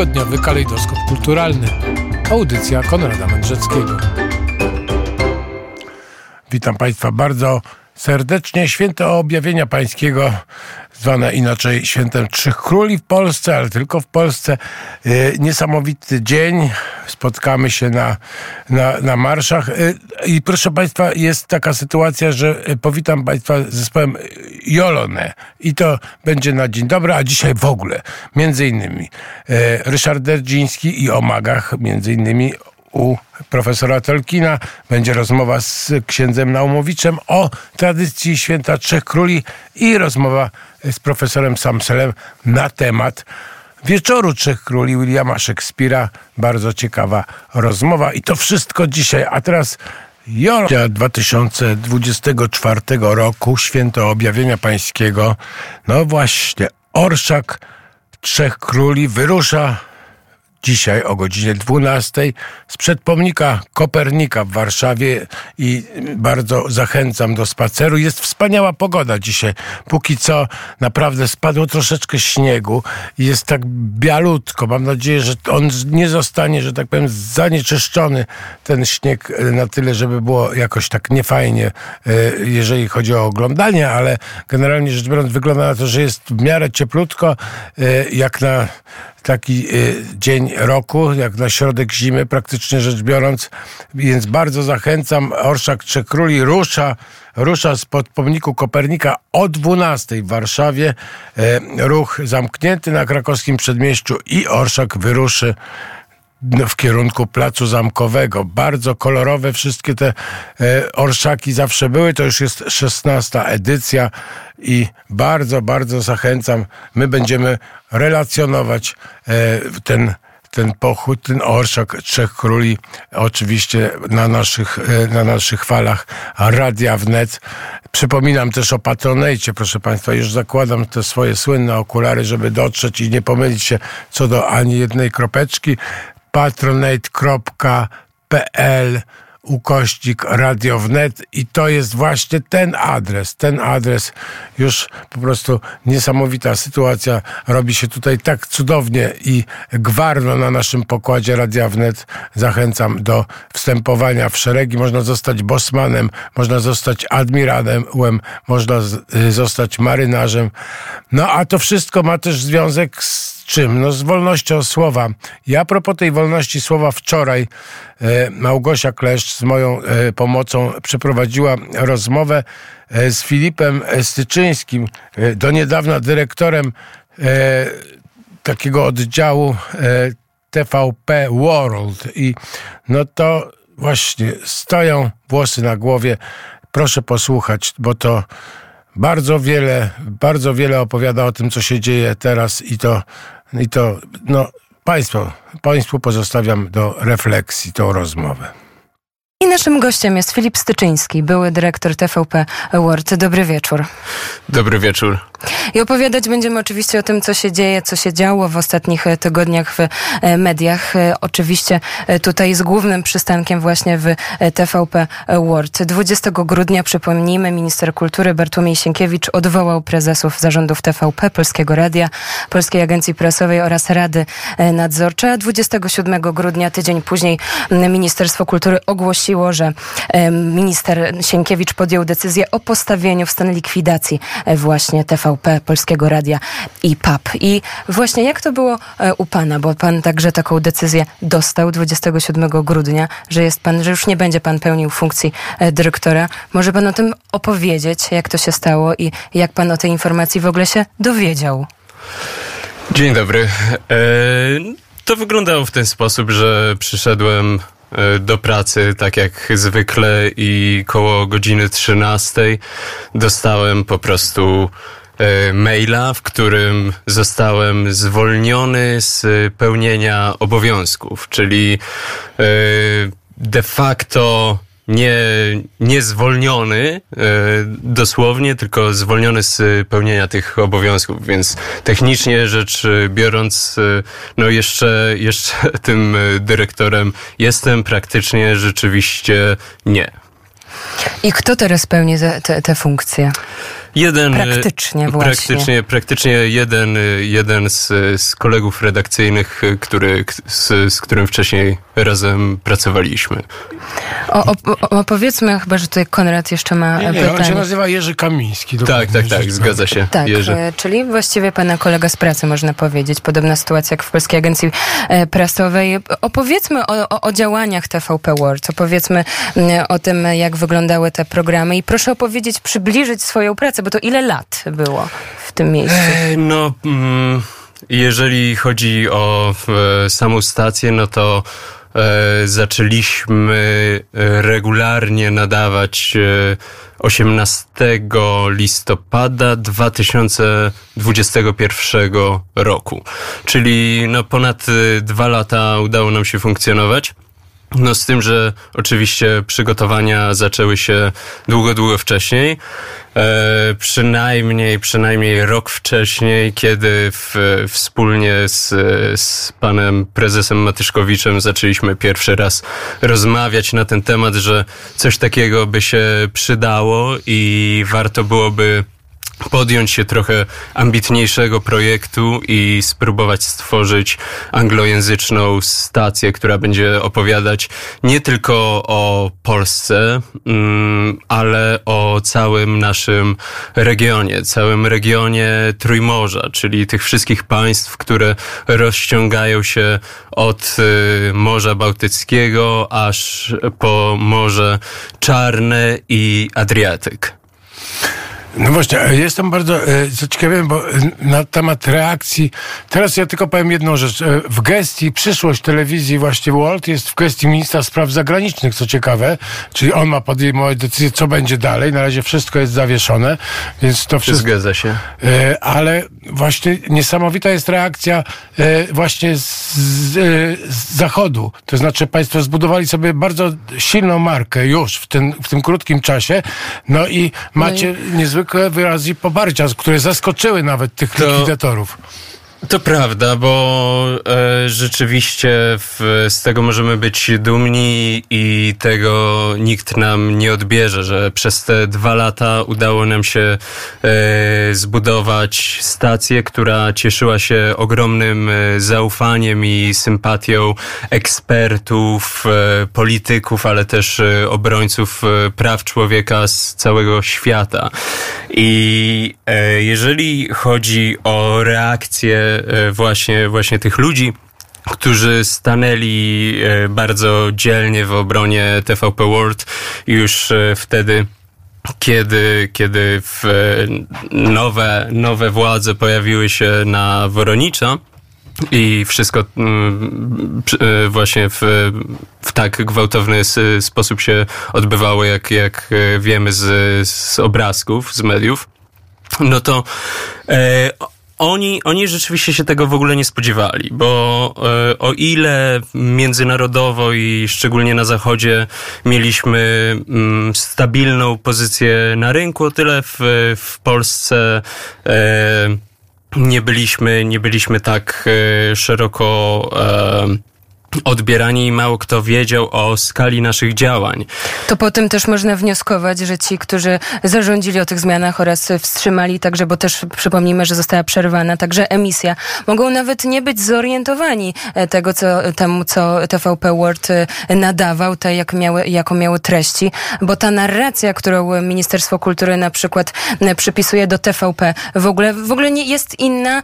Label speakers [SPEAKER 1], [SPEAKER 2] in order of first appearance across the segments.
[SPEAKER 1] Tygodniowy kalejdoskop kulturalny. Audycja Konrada Mędrzeckiego. Witam Państwa bardzo serdecznie. Święto Objawienia Pańskiego, zwane inaczej Świętem Trzech Króli w Polsce, ale tylko w Polsce. Y, niesamowity dzień. Spotkamy się na, na, na marszach. Y, I proszę Państwa, jest taka sytuacja, że powitam Państwa z zespołem Jolone. I to będzie na dzień dobry, a dzisiaj w ogóle. Między innymi Ryszard Derdziński i o magach, między innymi u profesora Tolkiena. Będzie rozmowa z księdzem Naumowiczem o tradycji święta Trzech Króli i rozmowa z profesorem Samselem na temat Wieczoru Trzech Króli Williama Szekspira. Bardzo ciekawa rozmowa i to wszystko dzisiaj. A teraz Jola 2024 roku, święto objawienia pańskiego. No właśnie, Orszak Trzech Króli wyrusza dzisiaj o godzinie 12 z przedpomnika Kopernika w Warszawie i bardzo zachęcam do spaceru. Jest wspaniała pogoda dzisiaj. Póki co naprawdę spadło troszeczkę śniegu i jest tak bialutko. Mam nadzieję, że on nie zostanie, że tak powiem, zanieczyszczony ten śnieg na tyle, żeby było jakoś tak niefajnie, e, jeżeli chodzi o oglądanie, ale generalnie rzecz biorąc wygląda na to, że jest w miarę cieplutko, e, jak na taki y, roku, jak na środek zimy, praktycznie rzecz biorąc. Więc bardzo zachęcam. Orszak Trzech Króli rusza, rusza spod pomniku Kopernika o 12 w Warszawie. E, ruch zamknięty na krakowskim przedmieściu i Orszak wyruszy w kierunku Placu Zamkowego. Bardzo kolorowe wszystkie te e, orszaki zawsze były. To już jest szesnasta edycja i bardzo, bardzo zachęcam. My będziemy relacjonować e, ten ten pochód, ten orszak Trzech Króli, oczywiście na naszych, e, na naszych falach Radia Wnet. Przypominam też o Patronejcie, proszę Państwa, już zakładam te swoje słynne okulary, żeby dotrzeć i nie pomylić się co do ani jednej kropeczki patronate.pl ukośnik radiownet i to jest właśnie ten adres, ten adres już po prostu niesamowita sytuacja. Robi się tutaj tak cudownie i gwarno na naszym pokładzie radiownet zachęcam do wstępowania w szeregi, można zostać bosmanem, można zostać admirałem, można y, zostać marynarzem, no a to wszystko ma też związek z czym? No z wolnością słowa. Ja propos tej wolności słowa wczoraj e, Małgosia Kleszcz z moją e, pomocą przeprowadziła rozmowę e, z Filipem Styczyńskim, do niedawna dyrektorem takiego oddziału TVP World i no to właśnie stoją włosy na głowie. Proszę posłuchać, bo to bardzo wiele, bardzo wiele opowiada o tym, co się dzieje teraz i to i to, no, państwo, państwu pozostawiam do refleksji tą rozmowę.
[SPEAKER 2] I naszym gościem jest Filip Styczyński, były dyrektor TVP Award. Dobry wieczór.
[SPEAKER 3] Dobry wieczór.
[SPEAKER 2] I opowiadać będziemy oczywiście o tym, co się dzieje, co się działo w ostatnich e, tygodniach w e, mediach. E, oczywiście tutaj z głównym przystankiem właśnie w TVP Award. 20 grudnia, przypomnijmy, minister kultury Bartłomiej Sienkiewicz odwołał prezesów zarządów TVP, Polskiego Radia, Polskiej Agencji Prasowej oraz Rady Nadzorczej. 27 grudnia, tydzień później, Ministerstwo Kultury ogłosiło, że minister Sienkiewicz podjął decyzję o postawieniu w stan likwidacji właśnie TVP TVP, Polskiego Radia i PAP. I właśnie jak to było e, u pana, bo pan także taką decyzję dostał 27 grudnia, że jest pan, że już nie będzie pan pełnił funkcji e, dyrektora. Może pan o tym opowiedzieć, jak to się stało i jak pan o tej informacji w ogóle się dowiedział?
[SPEAKER 3] Dzień dobry. E, to wyglądało w ten sposób, że przyszedłem do pracy, tak jak zwykle i koło godziny 13 dostałem po prostu maila, w którym zostałem zwolniony z pełnienia obowiązków, czyli e, de facto nie, nie zwolniony e, dosłownie, tylko zwolniony z pełnienia tych obowiązków, więc technicznie rzecz biorąc, no jeszcze, jeszcze tym dyrektorem jestem, praktycznie rzeczywiście nie.
[SPEAKER 2] I kto teraz pełni te, te funkcje?
[SPEAKER 3] Jeden,
[SPEAKER 2] praktycznie właśnie.
[SPEAKER 3] Praktycznie, praktycznie jeden, jeden z, z kolegów redakcyjnych, który, z, z którym wcześniej razem pracowaliśmy.
[SPEAKER 2] O, o, opowiedzmy, chyba, że tutaj Konrad jeszcze ma
[SPEAKER 1] nie, nie,
[SPEAKER 2] pytanie.
[SPEAKER 1] on się nazywa Jerzy Kamiński.
[SPEAKER 3] Tak, tak, tak, zgadza się.
[SPEAKER 2] Tak,
[SPEAKER 3] Jerzy.
[SPEAKER 2] e, czyli właściwie pana kolega z pracy, można powiedzieć. Podobna sytuacja jak w Polskiej Agencji e, Prasowej. Opowiedzmy o, o, o działaniach TVP World, opowiedzmy mm, o tym, jak wyglądały te programy i proszę opowiedzieć, przybliżyć swoją pracę, bo to ile lat było w tym miejscu?
[SPEAKER 3] E, no, mm, jeżeli chodzi o e, samą stację, no to e, zaczęliśmy regularnie nadawać e, 18 listopada 2021 roku. Czyli no ponad dwa lata udało nam się funkcjonować. No z tym, że oczywiście przygotowania zaczęły się długo, długo wcześniej. E, przynajmniej, przynajmniej rok wcześniej, kiedy w, wspólnie z, z panem prezesem Matyszkowiczem zaczęliśmy pierwszy raz rozmawiać na ten temat, że coś takiego by się przydało i warto byłoby podjąć się trochę ambitniejszego projektu i spróbować stworzyć anglojęzyczną stację, która będzie opowiadać nie tylko o Polsce, mm, ale o całym naszym regionie, całym regionie Trójmorza, czyli tych wszystkich państw, które rozciągają się od y, Morza Bałtyckiego aż po Morze Czarne i Adriatyk.
[SPEAKER 1] No właśnie, jestem bardzo e, zaciekawiony, bo e, na temat reakcji, teraz ja tylko powiem jedną rzecz. E, w gestii przyszłość telewizji właśnie World jest w gestii ministra spraw zagranicznych, co ciekawe, czyli on ma podejmować decyzję, co będzie dalej. Na razie wszystko jest zawieszone, więc to wszystko...
[SPEAKER 3] Zgadza się.
[SPEAKER 1] Ale właśnie niesamowita jest reakcja właśnie z, z zachodu. To znaczy państwo zbudowali sobie bardzo silną markę już w, ten, w tym krótkim czasie, no i macie no i... niezwykle niezwykłe wyrazy poparcia, które zaskoczyły nawet tych to... likwidatorów.
[SPEAKER 3] To prawda, bo e, rzeczywiście w, z tego możemy być dumni i tego nikt nam nie odbierze, że przez te dwa lata udało nam się e, zbudować stację, która cieszyła się ogromnym e, zaufaniem i sympatią ekspertów, e, polityków, ale też e, obrońców e, praw człowieka z całego świata. I jeżeli chodzi o reakcję właśnie, właśnie tych ludzi, którzy stanęli e, bardzo dzielnie w obronie TVP World już e, wtedy kiedy, kiedy nowe, nowe władze pojawiły się na Woronicza i wszystko mm, właśnie w, w tak gwałtowny sposób się odbywało, jak, jak wiemy z, z obrazków, z mediów, no to e, oni, oni rzeczywiście się tego w ogóle nie spodziewali, bo e, o ile międzynarodowo i szczególnie na Zachodzie mieliśmy mm, stabilną pozycję na rynku, o tyle w, w Polsce e, nie byliśmy, nie byliśmy tak e, szeroko odbierani i mało kto wiedział o skali naszych działań.
[SPEAKER 2] To po tym też można wnioskować, że ci, którzy zarządzili o tych zmianach oraz wstrzymali także, bo też przypomnijmy, że została przerwana także emisja, mogą nawet nie być zorientowani e, tego, co, temu, co TVP World e, nadawał, te, jak miały, jaką miały treści, bo ta narracja, którą Ministerstwo Kultury na przykład e, przypisuje do TVP, w ogóle, w ogóle nie jest inna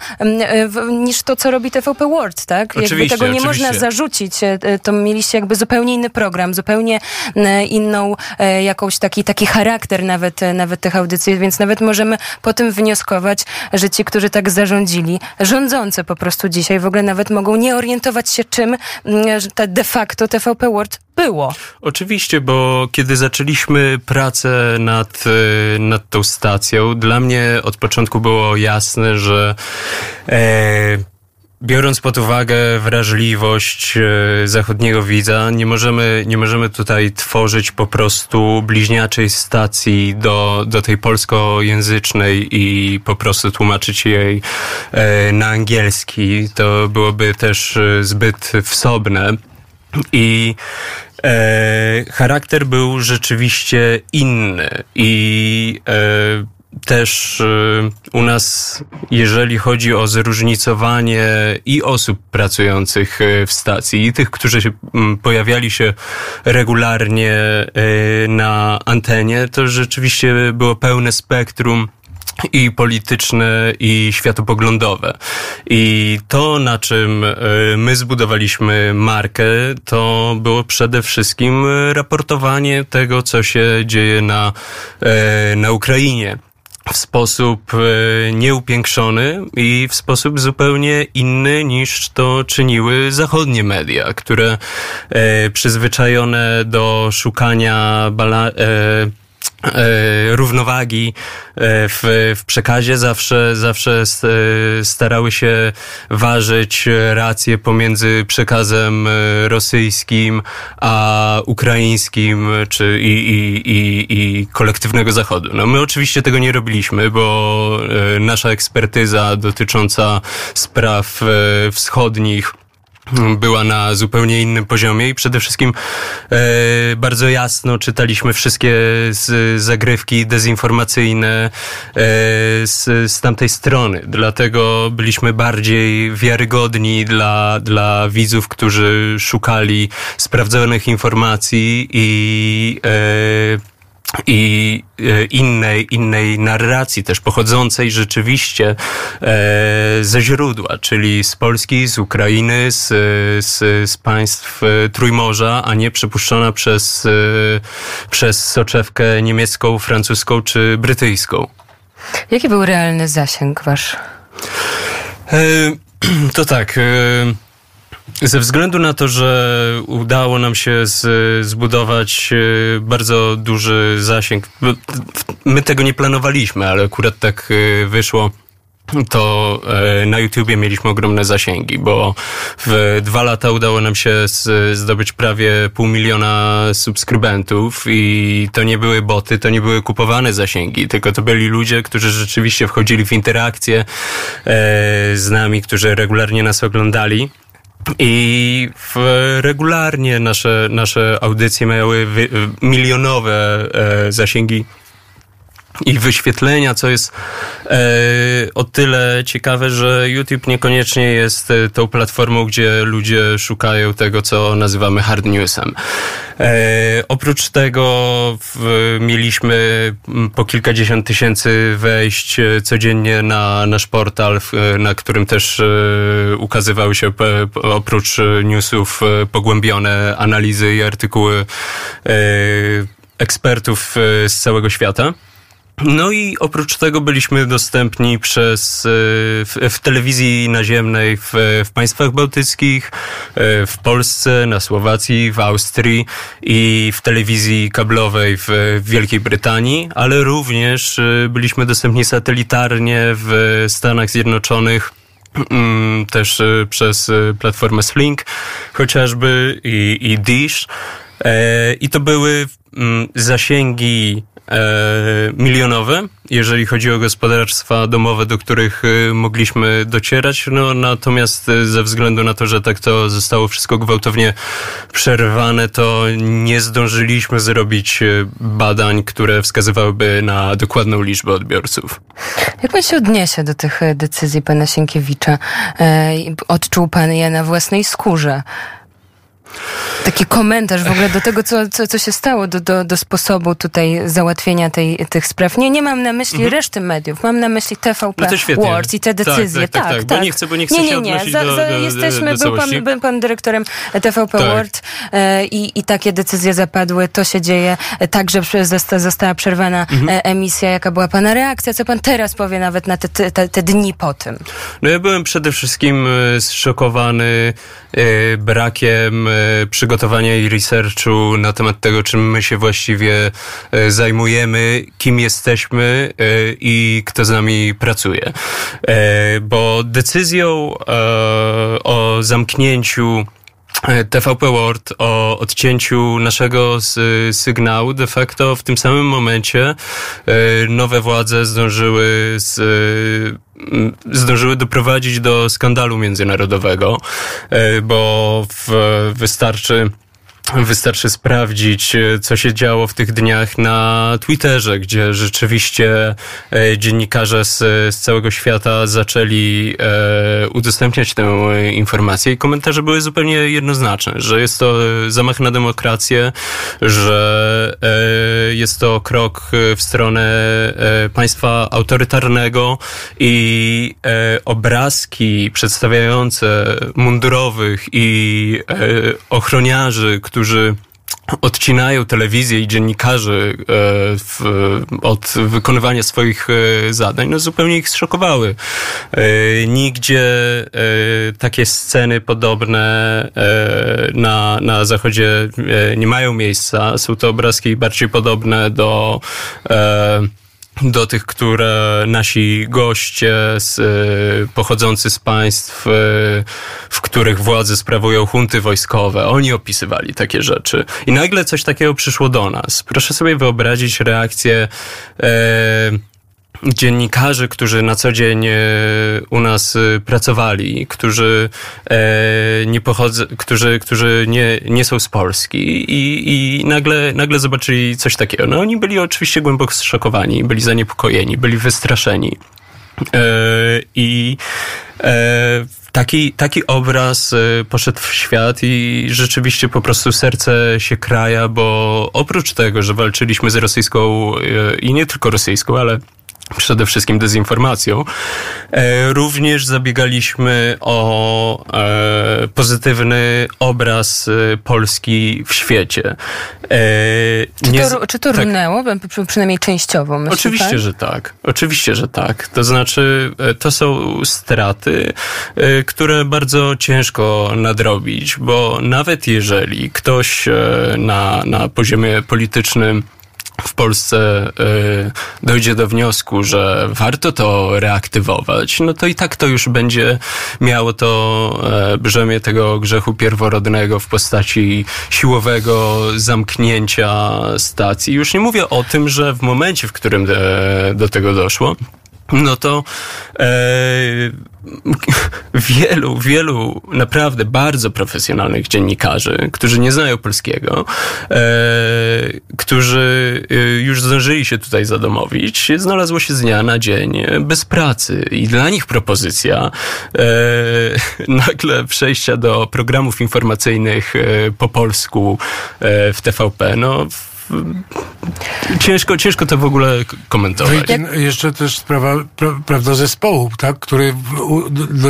[SPEAKER 2] niż to, co robi TVP World, tak?
[SPEAKER 3] Oczywiście, Jakby
[SPEAKER 2] tego nie
[SPEAKER 3] oczywiście.
[SPEAKER 2] można zarzucić E, to mieliście jakby zupełnie inny program, zupełnie e, inną e, jakąś taki, taki charakter nawet, nawet tych audycji, więc nawet możemy po tym wnioskować, że ci, którzy tak zarządzili, rządzący po prostu dzisiaj w ogóle nawet mogą nie orientować się czym ta de facto TVP World było.
[SPEAKER 3] Oczywiście, bo kiedy zaczęliśmy pracę nad, nad tą stacją, dla mnie od początku było jasne, że e, Biorąc pod uwagę wrażliwość e, zachodniego widza, nie możemy, nie możemy tutaj tworzyć po prostu bliźniaczej stacji do, do tej polskojęzycznej i po prostu tłumaczyć jej e, na angielski. To byłoby też e, zbyt wsobne. I e, charakter był rzeczywiście inny. I e, też u nas, jeżeli chodzi o zróżnicowanie i osób pracujących w stacji, i tych, którzy się, pojawiali się regularnie na antenie, to rzeczywiście było pełne spektrum i polityczne, i światopoglądowe. I to, na czym my zbudowaliśmy markę, to było przede wszystkim raportowanie tego, co się dzieje na, na Ukrainie w sposób e, nieupiększony i w sposób zupełnie inny niż to czyniły zachodnie media, które przyzwyczajone do szukania bala, E, równowagi e, w, w przekazie zawsze, zawsze e, starały się ważyć racje pomiędzy przekazem rosyjskim a ukraińskim czy i, i, i, i kolektywnego Zachodu. No my oczywiście tego nie robiliśmy, bo nasza ekspertyza dotycząca spraw wschodnich była na zupełnie innym poziomie i przede wszystkim e, bardzo jasno czytaliśmy wszystkie z, zagrywki dezinformacyjne e, z, z tamtej strony. Dlatego byliśmy bardziej wiarygodni dla, dla widzów, którzy szukali sprawdzonych informacji i e, i e, innej, innej narracji, też pochodzącej rzeczywiście e, ze źródła, czyli z Polski, z Ukrainy, z, z, z państw e, Trójmorza, a nie przepuszczona przez, przez soczewkę niemiecką, francuską czy brytyjską.
[SPEAKER 2] Jaki był realny zasięg wasz?
[SPEAKER 3] To tak. Ze względu na to, że udało nam się z, zbudować e, bardzo duży zasięg, my tego nie planowaliśmy, ale akurat tak e, wyszło to e, na YouTubie mieliśmy ogromne zasięgi, bo w dwa lata udało nam się zdobyć prawie pół miliona subskrybentów i to nie były boty, to nie były kupowane zasięgi, tylko to byli ludzie, którzy rzeczywiście wchodzili w interakcję z nami, którzy regularnie nas oglądali. I regularnie nasze, nasze audycje miały milionowe e, zasięgi i wyświetlenia, co jest e, o tyle ciekawe, że YouTube niekoniecznie jest e, tą platformą, gdzie ludzie szukają tego, co nazywamy hard newsem. E, oprócz tego w, mieliśmy po kilkadziesiąt tysięcy wejść e, codziennie na nasz portal, w, na którym też e, ukazywały się oprócz newsów pogłębione analizy i artykuły ekspertów z całego świata. No i oprócz tego byliśmy dostępni przez, e, w, w telewizji naziemnej w, w, państwach bałtyckich, e, w Polsce, na Słowacji, w Austrii i w telewizji kablowej w, w Wielkiej Brytanii, ale również e, byliśmy dostępni satelitarnie w Stanach Zjednoczonych mm, też przez platformę Slink chociażby i, i Dish. I to były mm, zasięgi milionowe, jeżeli chodzi o gospodarstwa domowe, do których e, mogliśmy docierać. No, natomiast e, ze względu na to, że tak to zostało wszystko gwałtownie przerwane, to nie zdążyliśmy zrobić e, badań, które wskazywałyby na dokładną liczbę odbiorców.
[SPEAKER 2] Jak pan się odniesie do tych decyzji pana Sienkiewicza? Odczuł pan je na własnej skórze? Taki komentarz w ogóle do tego, co, co, co się stało, do, do, do sposobu tutaj załatwienia tej, tych spraw. Nie, nie mam na myśli mhm. reszty mediów, mam na myśli TVP
[SPEAKER 3] no
[SPEAKER 2] Words i te tak, decyzje. Tak, tak, tak. tak, tak.
[SPEAKER 3] Bo nie chcę, bo nie chcę nie, nie, nie. Za, do, do,
[SPEAKER 2] jesteśmy,
[SPEAKER 3] do
[SPEAKER 2] był, pan, był pan dyrektorem TVP tak. World e, i, i takie decyzje zapadły. To się dzieje. E, także została, została przerwana mhm. e, emisja. Jaka była pana reakcja? Co pan teraz powie nawet na te, te, te dni po tym?
[SPEAKER 3] No ja byłem przede wszystkim e, zszokowany e, brakiem e, przygotowania i researchu na temat tego, czym my się właściwie e, zajmujemy, kim jesteśmy e, i kto z nami pracuje. E, bo decyzją o zamknięciu TVP World o odcięciu naszego sygnału. De facto w tym samym momencie nowe władze zdążyły z, zdążyły doprowadzić do skandalu międzynarodowego, bo w, wystarczy Wystarczy sprawdzić, e, co się działo w tych dniach na Twitterze, gdzie rzeczywiście e, dziennikarze z, z całego świata zaczęli e, udostępniać tę informację. I komentarze były zupełnie jednoznaczne, że jest to zamach na demokrację, że jest to krok w stronę państwa autorytarnego i obrazki przedstawiające mundurowych i ochroniarzy, odcinają telewizję i dziennikarzy e, w, od wykonywania swoich e, zadań, no zupełnie ich zszokowały. E, nigdzie takie sceny podobne na, na zachodzie nie mają miejsca. Są to obrazki bardziej podobne do do tych, które nasi goście z, e, pochodzący z państw, e, w których władze sprawują hunty wojskowe, oni opisywali takie rzeczy. I nagle coś takiego przyszło do nas. Proszę sobie wyobrazić reakcję e, dziennikarzy, którzy na co dzień e, u nas e, pracowali, którzy e, nie pochodzą, którzy, którzy nie, nie są z Polski i, i nagle, nagle zobaczyli coś takiego. No oni byli oczywiście głęboko zszokowani, byli zaniepokojeni, byli wystraszeni. I taki, taki obraz poszedł w świat i rzeczywiście po prostu serce się kraja, bo oprócz tego, że walczyliśmy z rosyjską i nie tylko rosyjską, ale przede wszystkim dezinformacją. E, również zabiegaliśmy o e, pozytywny obraz e, Polski w świecie.
[SPEAKER 2] Czy to, czy to tak, runęło? Przynajmniej częściowo, myślę,
[SPEAKER 3] Oczywiście,
[SPEAKER 2] tak?
[SPEAKER 3] że tak. Oczywiście, że tak. To znaczy, to są straty, które bardzo ciężko nadrobić, bo nawet jeżeli ktoś na, na poziomie politycznym w Polsce y, dojdzie do wniosku, że warto to reaktywować, no to i tak to już będzie miało to e, brzemię tego grzechu pierworodnego w postaci siłowego zamknięcia stacji. Już nie mówię o tym, że w momencie, w którym de, do tego doszło, no to e, wielu, wielu naprawdę bardzo profesjonalnych dziennikarzy, którzy nie znają polskiego, e, którzy e, już zdążyli się tutaj zadomowić, znalazło się z dnia na dzień bez pracy. I dla nich propozycja e, nagle przejścia do programów informacyjnych e, po polsku e, w TVP, no ciężko, ciężko to w ogóle komentować.
[SPEAKER 1] No i jeszcze też sprawa, pra, prawda, zespołu, tak, który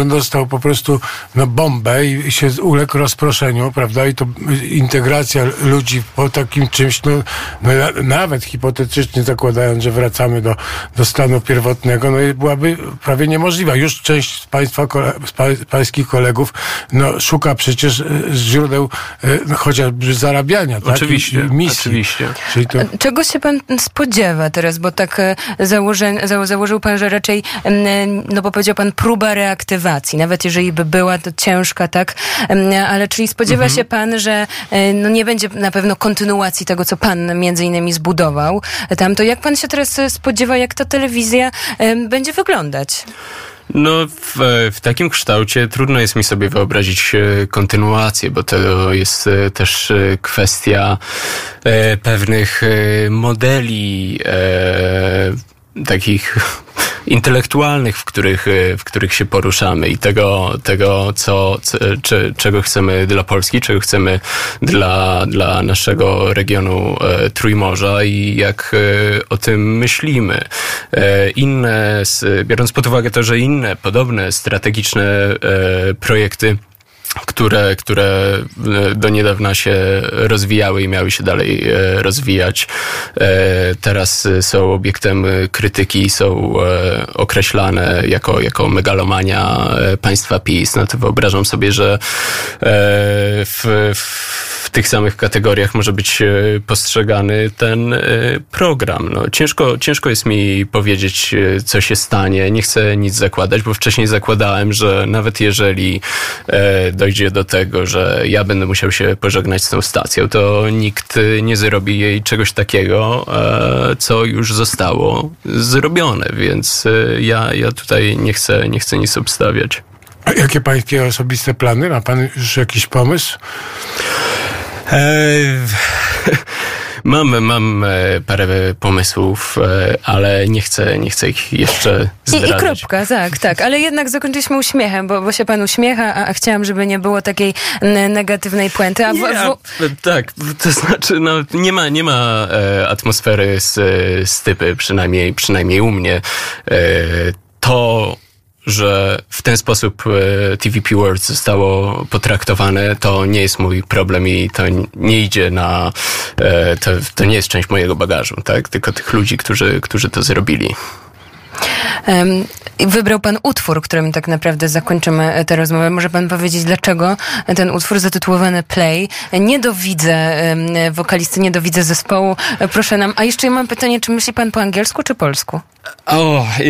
[SPEAKER 1] dostał po prostu no, bombę i się uległ rozproszeniu, prawda, i to integracja ludzi po takim czymś, no, no nawet hipotetycznie zakładając, że wracamy do, do stanu pierwotnego, no byłaby prawie niemożliwa. Już część z państwa, z pańskich kolegów, no, szuka przecież e, źródeł e, chociażby zarabiania,
[SPEAKER 3] tak? Oczywiście,
[SPEAKER 1] misji.
[SPEAKER 3] oczywiście.
[SPEAKER 2] To... Czego się pan spodziewa teraz? Bo tak e, założy, założył pan, że raczej, no bo powiedział pan, próba reaktywacji, nawet jeżeli by była to ciężka, tak? Ale czyli spodziewa mhm. się pan, że e, no nie będzie na pewno kontynuacji tego, co pan między innymi zbudował tam. To jak pan się teraz spodziewa, jak ta telewizja będzie wyglądać?
[SPEAKER 3] No, w, w, takim kształcie trudno jest mi sobie wyobrazić e, kontynuację, bo to jest e, też e, kwestia pewnych modeli takich intelektualnych, w których, w których się poruszamy i tego, tego co, czego chcemy dla Polski, czego chcemy dla, dla naszego regionu e, Trójmorza i jak e, o tym myślimy. E, inne, biorąc pod uwagę to, że inne podobne strategiczne e, projekty które, które e, do niedawna się rozwijały i miały się dalej e, rozwijać. E, teraz są obiektem krytyki, są określane jako, jako megalomania państwa PiS. No to wyobrażam sobie, że w, w tych samych kategoriach może być postrzegany ten program. No, ciężko, ciężko jest mi powiedzieć, co się stanie. Nie chcę nic zakładać, bo wcześniej zakładałem, że nawet jeżeli do dojdzie do tego, że ja będę musiał się pożegnać z tą stacją, to nikt nie zrobi jej czegoś takiego, e, co już zostało zrobione, więc e, ja, ja tutaj nie chcę, nie chcę nic obstawiać.
[SPEAKER 1] A jakie pańskie osobiste plany? Ma pan już jakiś pomysł?
[SPEAKER 3] Eee, Mam, mam e, parę pomysłów, e, ale nie chcę, nie chcę ich jeszcze zdradzić.
[SPEAKER 2] I, I kropka, tak, tak. Ale jednak zakończyliśmy uśmiechem, bo, bo się pan uśmiecha, a, a chciałam, żeby nie było takiej negatywnej puenty. A w,
[SPEAKER 3] w... Tak, to znaczy, no, nie ma, nie ma e, atmosfery z, z typy, przynajmniej, przynajmniej u mnie. E, to że w ten sposób e, TVP World zostało potraktowane, to nie jest mój problem i to nie idzie na, e, to, to nie jest część mojego bagażu, tak? Tylko tych ludzi, którzy, którzy to zrobili.
[SPEAKER 2] Wybrał pan utwór, którym tak naprawdę zakończymy tę rozmowę. Może pan powiedzieć, dlaczego ten utwór zatytułowany Play? Nie dowidzę wokalisty, nie dowidzę zespołu. Proszę nam. A jeszcze mam pytanie, czy myśli pan po angielsku czy polsku?
[SPEAKER 3] O, e,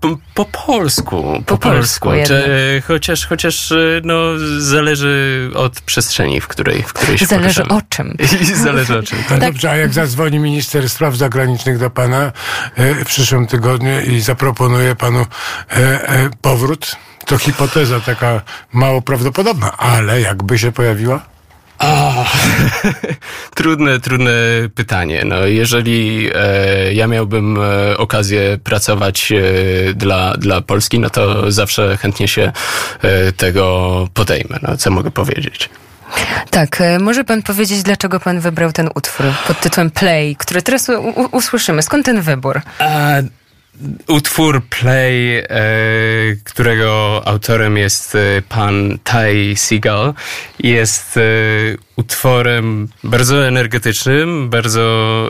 [SPEAKER 3] po, po, polsku. Po, po polsku. polsku Czy, chociaż, chociaż no, zależy od przestrzeni, w której, w której się
[SPEAKER 2] Zależy poruszamy. o czym.
[SPEAKER 3] I zależy o czym.
[SPEAKER 1] Tak. tak. Dobrze, a jak zadzwoni minister spraw zagranicznych do pana e, w przyszłym tygodniu i zaproponuje panu e, e, powrót, to hipoteza taka mało prawdopodobna, ale jakby się pojawiła?
[SPEAKER 3] O, trudne, trudne pytanie. No, jeżeli e, ja miałbym e, okazję pracować e, dla, dla Polski, no to zawsze chętnie się e, tego podejmę. No, co mogę powiedzieć?
[SPEAKER 2] Tak, e, może pan powiedzieć, dlaczego pan wybrał ten utwór pod tytułem Play, który teraz usłyszymy. Skąd ten wybór? A,
[SPEAKER 3] utwór Play, e, którego autorem jest e, pan Ty Seagal, jest e, utworem bardzo energetycznym, bardzo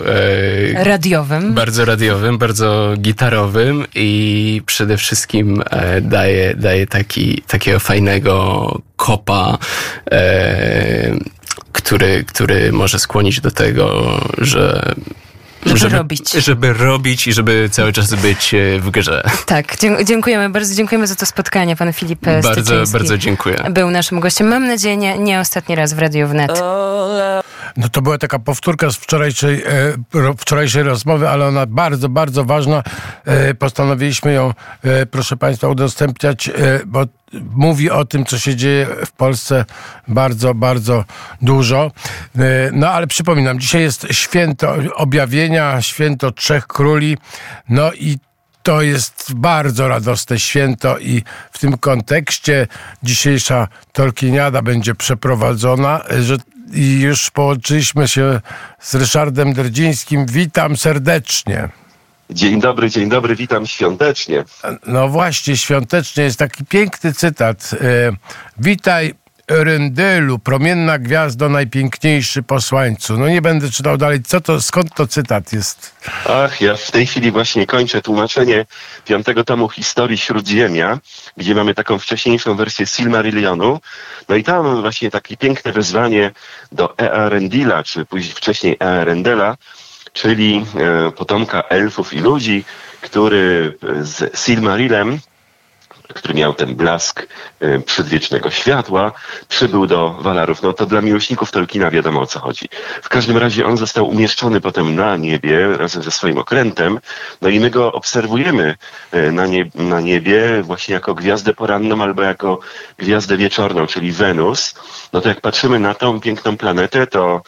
[SPEAKER 2] radiowym.
[SPEAKER 3] Bardzo radiowym, bardzo gitarowym i przede wszystkim daje, daje taki, takiego fajnego kopa który, który może skłonić do tego, że
[SPEAKER 2] żeby, żeby, robić.
[SPEAKER 3] Żeby robić i żeby cały czas być e, w grze.
[SPEAKER 2] Tak, dziękujemy. Bardzo dziękujemy za to spotkanie. Pan Filip e,
[SPEAKER 3] Bardzo, bardzo dziękuję.
[SPEAKER 2] Był naszym gościem. Mam nadzieję, nie, nie ostatni raz w Radiu Wnet.
[SPEAKER 1] No to była taka powtórka z wczorajszej, e, wczorajszej rozmowy, ale ona bardzo, bardzo ważna. E, postanowiliśmy ją, e, proszę Państwa, udostępniać, e, bo mówi o tym, co się dzieje w Polsce bardzo, bardzo dużo. E, no ale przypominam, dzisiaj jest święto objawienia, święto Trzech Króli. No i to jest bardzo radosne święto i w tym kontekście dzisiejsza Tolkieniada będzie przeprowadzona, że i już połączyliśmy się z Ryszardem Derdzińskim. Witam serdecznie.
[SPEAKER 4] Dzień dobry, dzień dobry, witam świątecznie.
[SPEAKER 1] No właśnie, świątecznie jest taki piękny cytat. E, witaj, Ryndylu, promienna gwiazdo, najpiękniejszy posłańcu. No nie będę czytał dalej, co to, skąd to cytat jest?
[SPEAKER 4] Ach, ja w tej chwili właśnie kończę tłumaczenie piątego tomu historii Śródziemia, gdzie mamy taką wcześniejszą wersję Silmarillionu. No i tam właśnie takie piękne wezwanie do Earendila, czy później wcześniej Earendela, czyli e, potomka elfów i ludzi, który z Silmarilem który miał ten blask y, przedwiecznego światła, przybył do Walarów. No to dla miłośników Tolkiena wiadomo o co chodzi. W każdym razie on został umieszczony potem na niebie razem ze swoim okrętem, no i my go obserwujemy na, nie, na niebie właśnie jako gwiazdę poranną albo jako gwiazdę wieczorną, czyli Wenus. No to jak patrzymy na tą piękną planetę, to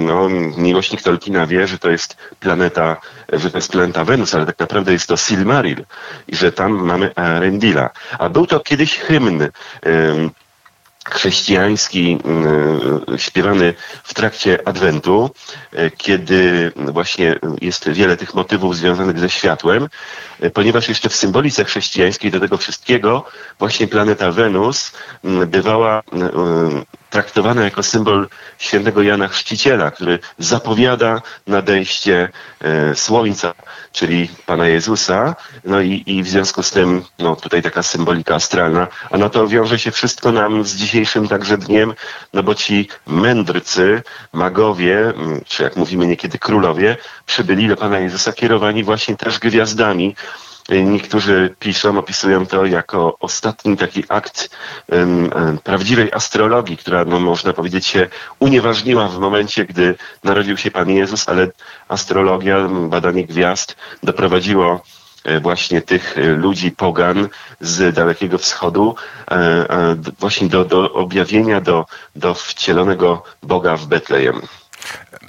[SPEAKER 4] no, miłośnik Tolkiena wie, że to jest planeta, że to jest planeta Wenus, ale tak naprawdę jest to Silmaril i że tam mamy Arendila. A był to kiedyś hymn chrześcijański śpiewany w trakcie Adwentu, e, kiedy właśnie jest wiele tych motywów związanych ze światłem, e, ponieważ jeszcze w symbolice chrześcijańskiej do tego wszystkiego właśnie planeta Wenus bywała traktowana jako symbol świętego Jana Chrzciciela, który zapowiada nadejście e, słońca, czyli Pana Jezusa. No i, i w związku z tym, no tutaj taka symbolika astralna, a na to wiąże się wszystko nam z dzisiejszym także dniem, no bo ci mędrcy, magowie, czy jak mówimy niekiedy królowie, przybyli do Pana Jezusa kierowani właśnie też gwiazdami, Niektórzy piszą, opisują to jako ostatni taki akt um, prawdziwej astrologii, która, no, można powiedzieć, się unieważniła w momencie, gdy narodził się Pan Jezus, ale astrologia, badanie gwiazd doprowadziło właśnie tych ludzi pogan z Dalekiego Wschodu właśnie do, do objawienia, do, do wcielonego Boga w Betlejem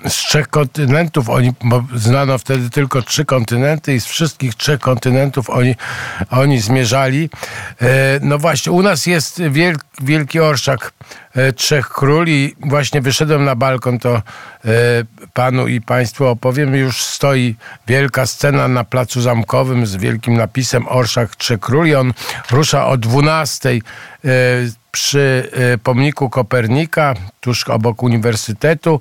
[SPEAKER 1] z trzech kontynentów, oni, bo znano wtedy tylko trzy kontynenty i z wszystkich trzech kontynentów oni, oni zmierzali. E, no właśnie, u nas jest wielki, orszak e, Trzech Króli. Właśnie wyszedłem na balkon, to e, panu i państwu opowiem. Już stoi wielka scena na placu zamkowym z wielkim napisem Orszak Trzech Króli. On rusza o 12 przy pomniku Kopernika, tuż obok Uniwersytetu.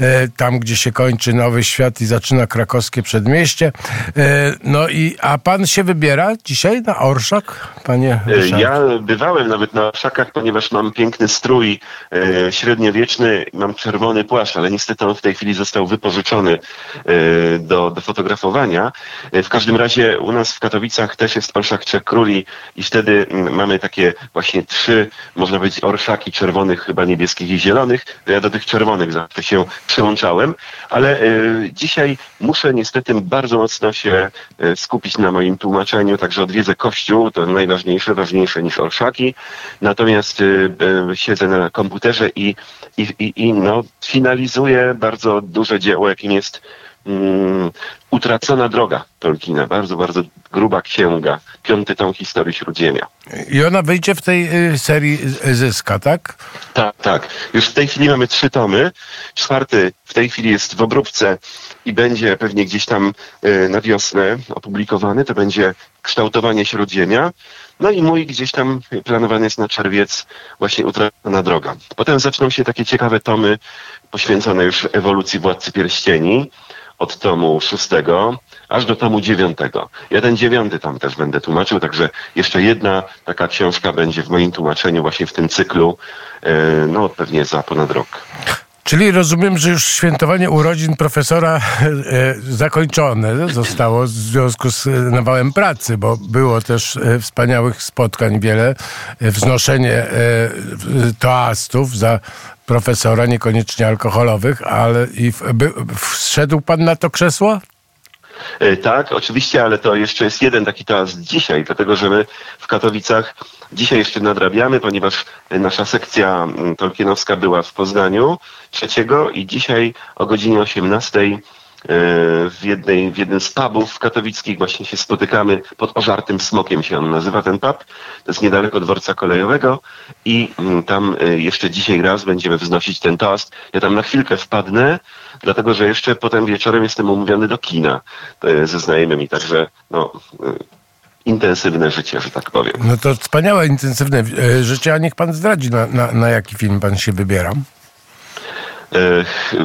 [SPEAKER 1] E, tam gdzie się kończy Nowy Świat i zaczyna krakowskie przedmieście. E, no i, a pan się wybiera dzisiaj na Orszak, panie
[SPEAKER 4] e, Ryszard? Ja bywałem nawet na Orszakach, ponieważ mam piękny strój średniowieczny, mam czerwony płaszcz, ale niestety on w tej chwili został wypożyczony do, do fotografowania. W każdym razie u nas w Katowicach też jest Orszak Trzech Króli i wtedy mm, mamy takie właśnie trzy, można powiedzieć, orszaki czerwonych, chyba niebieskich i zielonych. Ja do tych czerwonych zawsze się przełączałem, ale y, dzisiaj muszę niestety bardzo mocno się y, skupić na moim tłumaczeniu, także odwiedzę kościół, to najważniejsze, ważniejsze niż orszaki, natomiast y, siedzę na komputerze i, i, i, i no, finalizuję bardzo duże dzieło, jakim jest mm, Utracona droga Tolkiena, bardzo, bardzo gruba księga, piąty tom historii Śródziemia.
[SPEAKER 1] I ona wyjdzie w tej y, serii Zyska, tak?
[SPEAKER 4] Tak, tak. Już w tej chwili mamy trzy tomy. Czwarty w tej chwili jest w obróbce i będzie pewnie gdzieś tam y, na wiosnę opublikowany. To będzie kształtowanie Śródziemia. No i mój gdzieś tam planowany jest na czerwiec właśnie Utracona droga. Potem zaczną się takie ciekawe tomy poświęcone już ewolucji Władcy Pierścieni od tomu szóstego aż do tomu dziewiątego. Ja ten dziewiąty tam też będę tłumaczył, także jeszcze jedna taka książka będzie w moim tłumaczeniu właśnie w tym cyklu, e, no pewnie za ponad rok.
[SPEAKER 1] Czyli rozumiem, że już świętowanie urodzin profesora e, zakończone zostało w związku z nawałem pracy, bo było też e, wspaniałych spotkań wiele, wznoszenie toastów za profesora, niekoniecznie alkoholowych, ale i w, by, wszedł pan na to krzesło?
[SPEAKER 4] E, tak, oczywiście, ale to jeszcze jest jeden taki toast dzisiaj, dlatego że my w Katowicach dzisiaj jeszcze nadrabiamy, ponieważ nasza sekcja mm, tolkienowska była w Poznaniu trzeciego i dzisiaj o godzinie 18 w, jednej, w jednym z pubów katowickich właśnie się spotykamy pod Ożartym Smokiem się on nazywa ten pub. To jest niedaleko dworca kolejowego i mm, tam y, jeszcze dzisiaj raz będziemy wznosić ten toast. Ja tam na chwilkę wpadnę, dlatego że jeszcze potem wieczorem jestem umówiony do kina ze znajomymi, także no y, intensywne życie, że tak powiem.
[SPEAKER 1] No to wspaniałe, intensywne e, życie, a niech pan zdradzi, na, na, na jaki film pan się wybiera.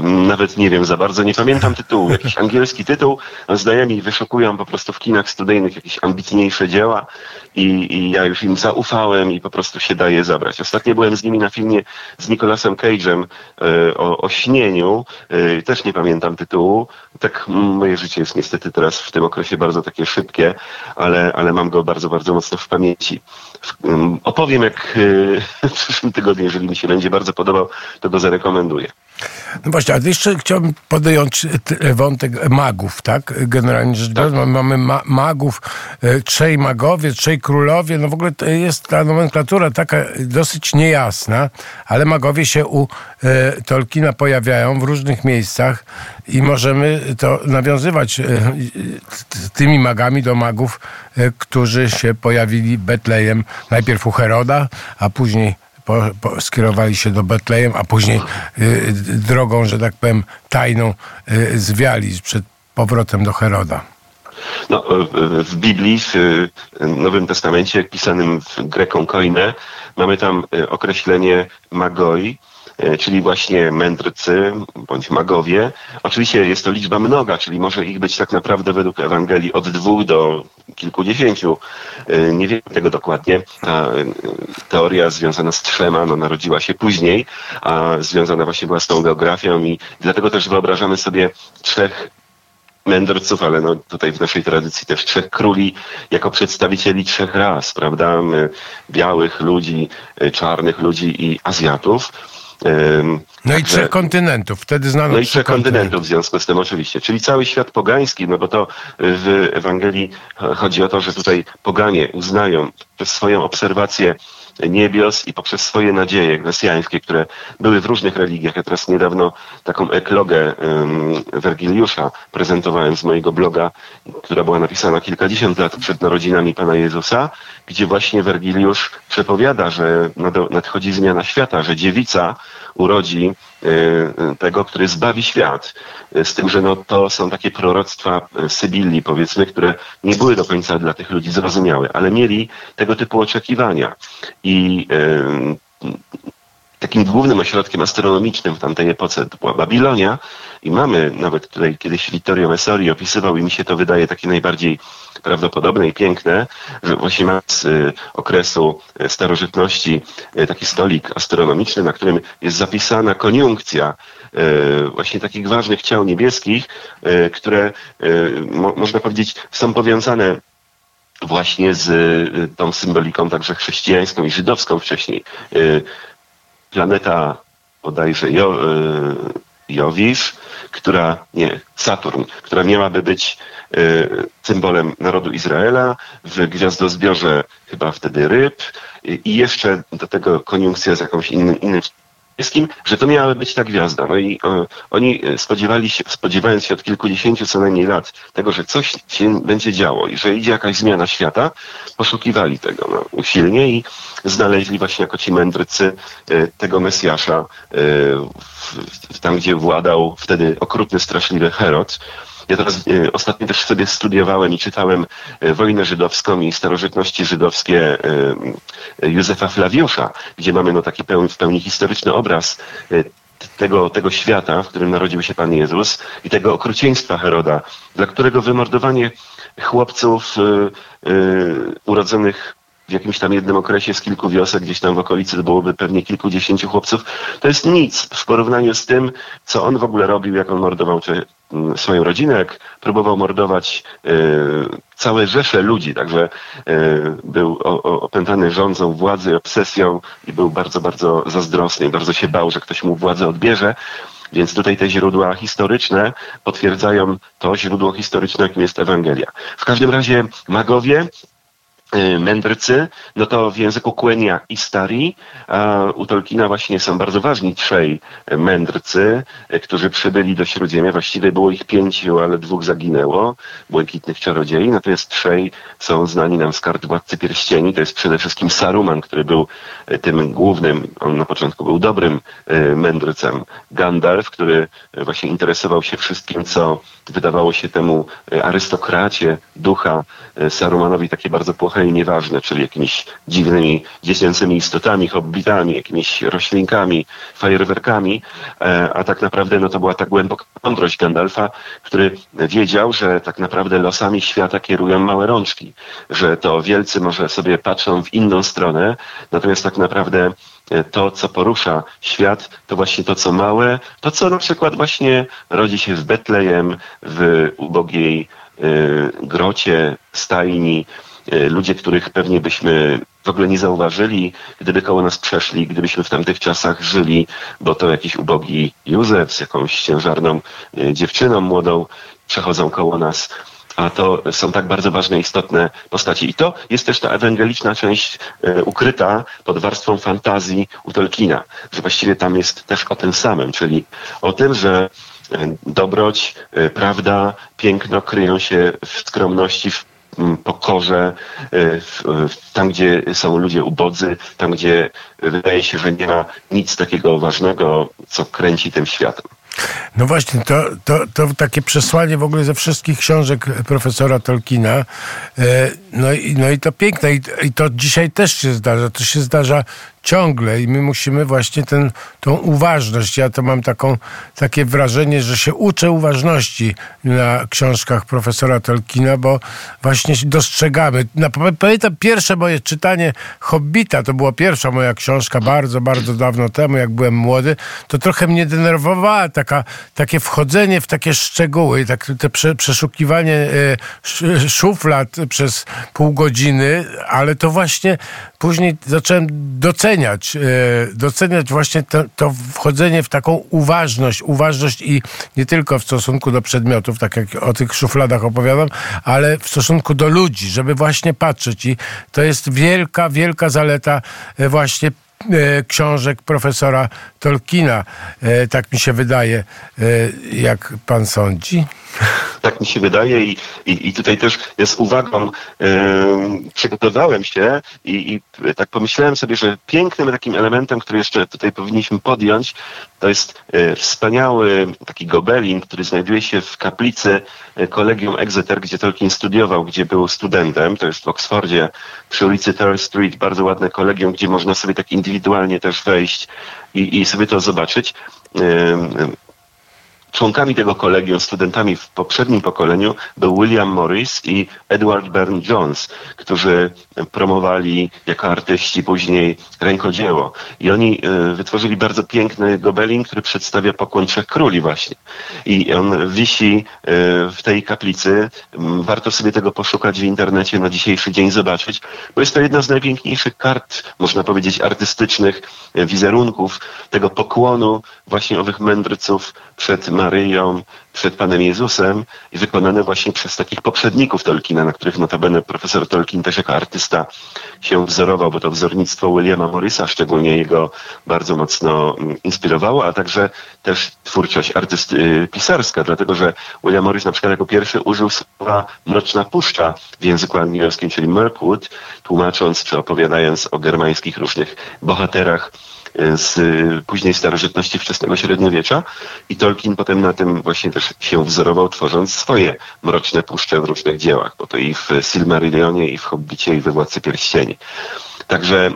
[SPEAKER 4] Nawet nie wiem za bardzo, nie pamiętam tytułu, jakiś angielski tytuł. Znajomi wyszukują po prostu w kinach studyjnych jakieś ambitniejsze dzieła i, i ja już im zaufałem i po prostu się daje zabrać. Ostatnio byłem z nimi na filmie z Nicolasem Cage'em e, o, o śnieniu, e, też nie pamiętam tytułu. Tak moje życie jest niestety teraz w tym okresie bardzo takie szybkie, ale, ale mam go bardzo, bardzo mocno w pamięci. Opowiem jak e, w przyszłym tygodniu, jeżeli mi się będzie bardzo podobał, to go zarekomenduję.
[SPEAKER 1] No właśnie, ale jeszcze chciałbym podjąć wątek magów, tak? Generalnie rzecz biorąc, tak. mamy ma magów, e, trzej magowie, trzej królowie, no w ogóle to jest ta nomenklatura taka dosyć niejasna, ale magowie się u e, Tolkiena pojawiają w różnych miejscach i możemy to nawiązywać e, tymi magami do magów, którzy się pojawili Betlejem najpierw u Heroda, a później po, po, skierowali się do Betlejem, a później y, drogą, że tak powiem, tajną y, zwiali przed powrotem do Heroda.
[SPEAKER 4] No, w Biblii, w Nowym Testamencie, pisanym w greką koine, mamy tam y, określenie magoi, czyli właśnie mędrcy bądź magowie. Oczywiście jest to liczba mnoga, czyli może ich być tak naprawdę według Ewangelii od dwóch do kilkudziesięciu. E, nie wiem tego dokładnie. Ta e, teoria związana z trzema no, narodziła się później, a związana właśnie była z tą geografią i dlatego też wyobrażamy sobie trzech mędrców, ale no tutaj w naszej tradycji też trzech króli jako przedstawicieli trzech ras, prawda? Białych ludzi, czarnych ludzi i Azjatów.
[SPEAKER 1] No i trzech kontynentów, wtedy znano
[SPEAKER 4] No i trzech kontynentów w związku z tym oczywiście, czyli cały świat pogański, no bo to w Ewangelii chodzi o to, że tutaj poganie uznają przez swoją obserwację niebios i poprzez swoje nadzieje mesjańskie, które były w różnych religiach. Ja teraz niedawno taką eklogę um, Wergiliusza prezentowałem z mojego bloga, która była napisana kilkadziesiąt lat przed narodzinami Pana Jezusa, gdzie właśnie Wergiliusz przepowiada, że nadchodzi zmiana świata, że dziewica urodzi e, tego, który zbawi świat. E, z tym, że no, to są takie proroctwa Sybilli, powiedzmy, które nie były do końca dla tych ludzi zrozumiałe, ale mieli tego typu oczekiwania. I takim głównym ośrodkiem astronomicznym w tamtej epoce to była Babilonia i mamy nawet tutaj kiedyś Vittorio Messori opisywał i mi się to wydaje takie najbardziej prawdopodobne i piękne, że właśnie ma z y, okresu y, starożytności y, taki stolik astronomiczny, na którym jest zapisana koniunkcja właśnie takich ważnych ciał niebieskich, które można powiedzieć są powiązane właśnie z tą symboliką także chrześcijańską i żydowską wcześniej planeta bodajże jo, y, Jowisz, która, nie, Saturn, która miałaby być y, symbolem narodu Izraela, w gwiazdozbiorze chyba wtedy ryb. I jeszcze do tego koniunkcja z jakąś innym, innym wszystkim, że to miała być ta gwiazda. No i e, oni spodziewali się, spodziewając się od kilkudziesięciu co najmniej lat tego, że coś się będzie działo i że idzie jakaś zmiana świata, poszukiwali tego no, usilnie i znaleźli właśnie jako ci mędrcy e, tego Mesjasza e, w, tam, gdzie władał wtedy okrutny, straszliwy Herod. Ja teraz e, ostatnio też sobie studiowałem i czytałem e, wojnę żydowską i starożytności żydowskie e, Józefa Flawiusza, gdzie mamy no taki pełni, w pełni historyczny obraz tego, tego świata, w którym narodził się Pan Jezus i tego okrucieństwa Heroda, dla którego wymordowanie chłopców urodzonych w jakimś tam jednym okresie z kilku wiosek, gdzieś tam w okolicy to byłoby pewnie kilkudziesięciu chłopców, to jest nic w porównaniu z tym, co on w ogóle robił, jak on mordował swoją rodzinę, jak próbował mordować y, całe rzesze ludzi, także y, był opętany rządzą władzy, obsesją i był bardzo, bardzo zazdrosny bardzo się bał, że ktoś mu władzę odbierze. Więc tutaj te źródła historyczne potwierdzają to źródło historyczne, jakim jest Ewangelia. W każdym razie magowie mędrcy, no to w języku Kłenia i Stari, u Tolkiena właśnie są bardzo ważni trzej mędrcy, y, którzy przybyli do Śródziemia. Właściwie było ich pięciu, ale dwóch zaginęło, błękitnych czarodziei, natomiast trzej są znani nam z kart Władcy Pierścieni. To jest przede wszystkim Saruman, który był y, tym głównym, on na początku był dobrym mędrcem. Gandalf, który właśnie interesował się wszystkim, co wydawało się temu arystokracie ducha Sarumanowi takie bardzo płoche nieważne, czyli jakimiś dziwnymi, dziecięcymi istotami, hobbitami, jakimiś roślinkami, fajerwerkami, e, a tak naprawdę no, to była ta głęboka mądrość Gandalfa, który wiedział, że tak naprawdę losami świata kierują małe rączki, że to wielcy może sobie patrzą w inną stronę, natomiast tak naprawdę e, to, co porusza świat, to właśnie to, co małe, to, co na przykład właśnie rodzi się w Betlejem, w ubogiej y, grocie, stajni, E, ludzie, których pewnie byśmy w ogóle nie zauważyli, gdyby koło nas przeszli, gdybyśmy w tamtych czasach żyli, bo to jakiś ubogi Józef z jakąś ciężarną e, dziewczyną młodą przechodzą koło nas. A to są tak bardzo ważne, istotne postaci. I to jest też ta ewangeliczna część e, ukryta pod warstwą fantazji u Tolkiena, że właściwie tam jest też o tym samym, czyli o tym, że dobroć, prawda, piękno kryją się w skromności, w pokorze, e, tam gdzie są ludzie ubodzy, tam gdzie wydaje się, że nie ma nic takiego ważnego, co kręci tym światem.
[SPEAKER 1] No właśnie, to, to, to takie przesłanie w ogóle ze wszystkich książek profesora Tolkiena. E, no i, no i to piękne. I, I to dzisiaj też się zdarza. To się zdarza ciągle i my musimy właśnie ten, tą uważność, ja to mam taką, takie wrażenie, że się uczę uważności na książkach profesora Tolkiena, bo właśnie dostrzegamy. Pamiętam pierwsze moje czytanie Hobbita, to była pierwsza moja książka bardzo, bardzo dawno temu, jak byłem młody, to trochę mnie denerwowała taka, takie wchodzenie w takie szczegóły, tak, te prze, przeszukiwanie e, szuflad przez pół godziny, ale to właśnie później zacząłem doceniać, e, doceniać właśnie to, to wchodzenie w taką uważność, uważność i nie tylko w stosunku do przedmiotów, tak jak o tych szufladach opowiadam, ale w stosunku do ludzi, żeby właśnie patrzeć. I to jest wielka, wielka zaleta e, właśnie e, książek profesora Tolkiena. E, tak mi się wydaje, e, jak pan sądzi.
[SPEAKER 4] Tak mi się wydaje i, i, i tutaj też z uwagą e, przygotowałem się i, i tak pomyślałem sobie, że pięknym takim elementem, który jeszcze tutaj powinniśmy podjąć, to jest wspaniały taki gobelin, który znajduje się w kaplicy Kolegium Exeter, gdzie Tolkien studiował, gdzie był studentem, to jest w Oksfordzie przy ulicy Terrace Street, bardzo ładne kolegium, gdzie można sobie tak indywidualnie też wejść i, i sobie to zobaczyć. Członkami tego kolegium, studentami w poprzednim pokoleniu był William Morris i Edward Burne Jones, którzy promowali jako artyści później rękodzieło. I oni e, wytworzyli bardzo piękny gobelin, który przedstawia pokłon Trzech Króli właśnie. I on wisi e, w tej kaplicy. Warto sobie tego poszukać w internecie na dzisiejszy dzień zobaczyć, bo jest to jedna z najpiękniejszych kart, można powiedzieć, artystycznych e, wizerunków tego pokłonu właśnie owych mędrców przed Maryją, przed Panem Jezusem i wykonane właśnie przez takich poprzedników Tolkiena, na których notabene profesor Tolkien też jako artysta się wzorował, bo to wzornictwo Williama Morrisa szczególnie jego bardzo mocno mm, inspirowało, a także też twórczość artysty, y, pisarska, dlatego że William Morris na przykład jako pierwszy użył słowa mroczna puszcza w języku angielskim, czyli Mirkwood, tłumacząc czy opowiadając o germańskich różnych bohaterach z późnej starożytności wczesnego średniowiecza i Tolkien potem na tym właśnie też się wzorował, tworząc swoje mroczne puszcze w różnych dziełach, bo to i w Silmarillionie, i w Hobbicie, i we Władcy Pierścieni. Także e,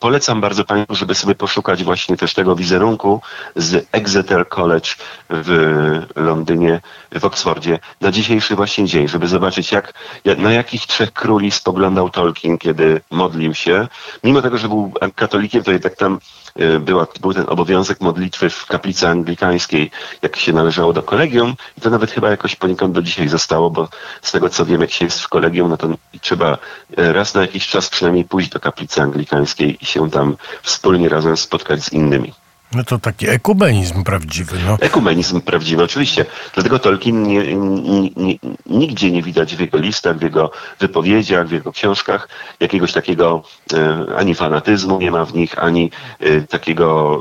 [SPEAKER 4] polecam bardzo Państwu, żeby sobie poszukać właśnie też tego wizerunku z Exeter College w Londynie, w Oksfordzie na dzisiejszy właśnie dzień, żeby zobaczyć jak, na jakich trzech króli spoglądał Tolkien, kiedy modlił się. Mimo tego, że był katolikiem, to jednak tam była, był ten obowiązek modlitwy w kaplicy anglikańskiej, jak się należało do kolegium i to nawet chyba jakoś poniekąd do dzisiaj zostało, bo z tego co wiem, jak się jest w kolegium, no to trzeba e, raz na jakiś czas przynajmniej pójść do kaplicy anglikańskiej i się tam wspólnie razem spotkać z innymi.
[SPEAKER 1] No to taki ekumenizm prawdziwy. No.
[SPEAKER 4] Ekumenizm prawdziwy, oczywiście. Dlatego Tolkien nie, nie, nie, nigdzie nie widać w jego listach, w jego wypowiedziach, w jego książkach jakiegoś takiego e, ani fanatyzmu nie ma w nich, ani e, takiego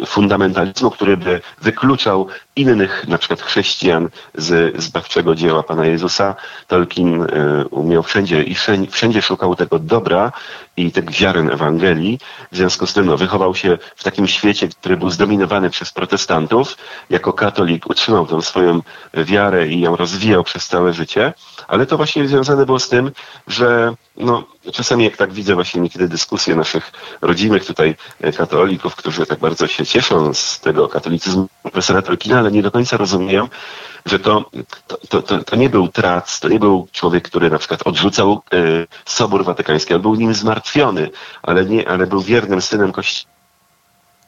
[SPEAKER 4] e, fundamentalizmu, który by wykluczał innych, na przykład chrześcijan z zbawczego dzieła Pana Jezusa. Tolkien e, umiał wszędzie i wszędzie, wszędzie szukał tego dobra i tych ziaren Ewangelii. W związku z tym no, wychował się w takim świecie, który był zdominowany przez protestantów. Jako katolik utrzymał tą swoją wiarę i ją rozwijał przez całe życie, ale to właśnie związane było z tym, że no, czasami jak tak widzę właśnie niekiedy dyskusje naszych rodzimych tutaj e, katolików, którzy tak bardzo się cieszą z tego katolicyzmu profesora Tolkiena, ale nie do końca rozumieją, że to, to, to, to nie był trac, to nie był człowiek, który na przykład odrzucał e, Sobór Watykański, on był nim zmartwiony, ale, nie, ale był wiernym synem Kościoła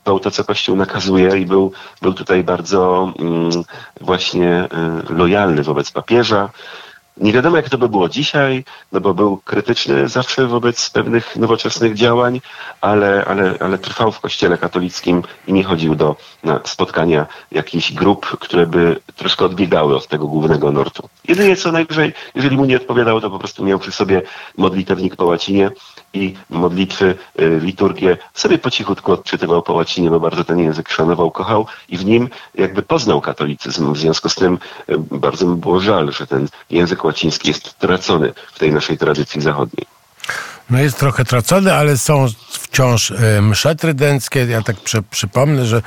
[SPEAKER 4] to, co Kościół nakazuje i był, był tutaj bardzo mm, właśnie y, lojalny wobec papieża. Nie wiadomo, jak to by było dzisiaj, no bo był krytyczny zawsze wobec pewnych nowoczesnych działań, ale, ale, ale trwał w kościele katolickim i nie chodził do spotkania jakichś grup, które by troszkę odbiegały od tego głównego nurtu. Jedynie co najwyżej, jeżeli mu nie odpowiadało, to po prostu miał przy sobie modlitewnik po łacinie i modlitwy, y, liturgię sobie po cichutku odczytywał po łacinie, bo bardzo ten język szanował, kochał i w nim jakby poznał katolicyzm. W związku z tym y, bardzo mi było żal, że ten język łaciński jest tracony w tej naszej tradycji zachodniej.
[SPEAKER 1] No jest trochę tracony, ale są wciąż e, msze trydenckie. Ja tak przy, przypomnę, że e,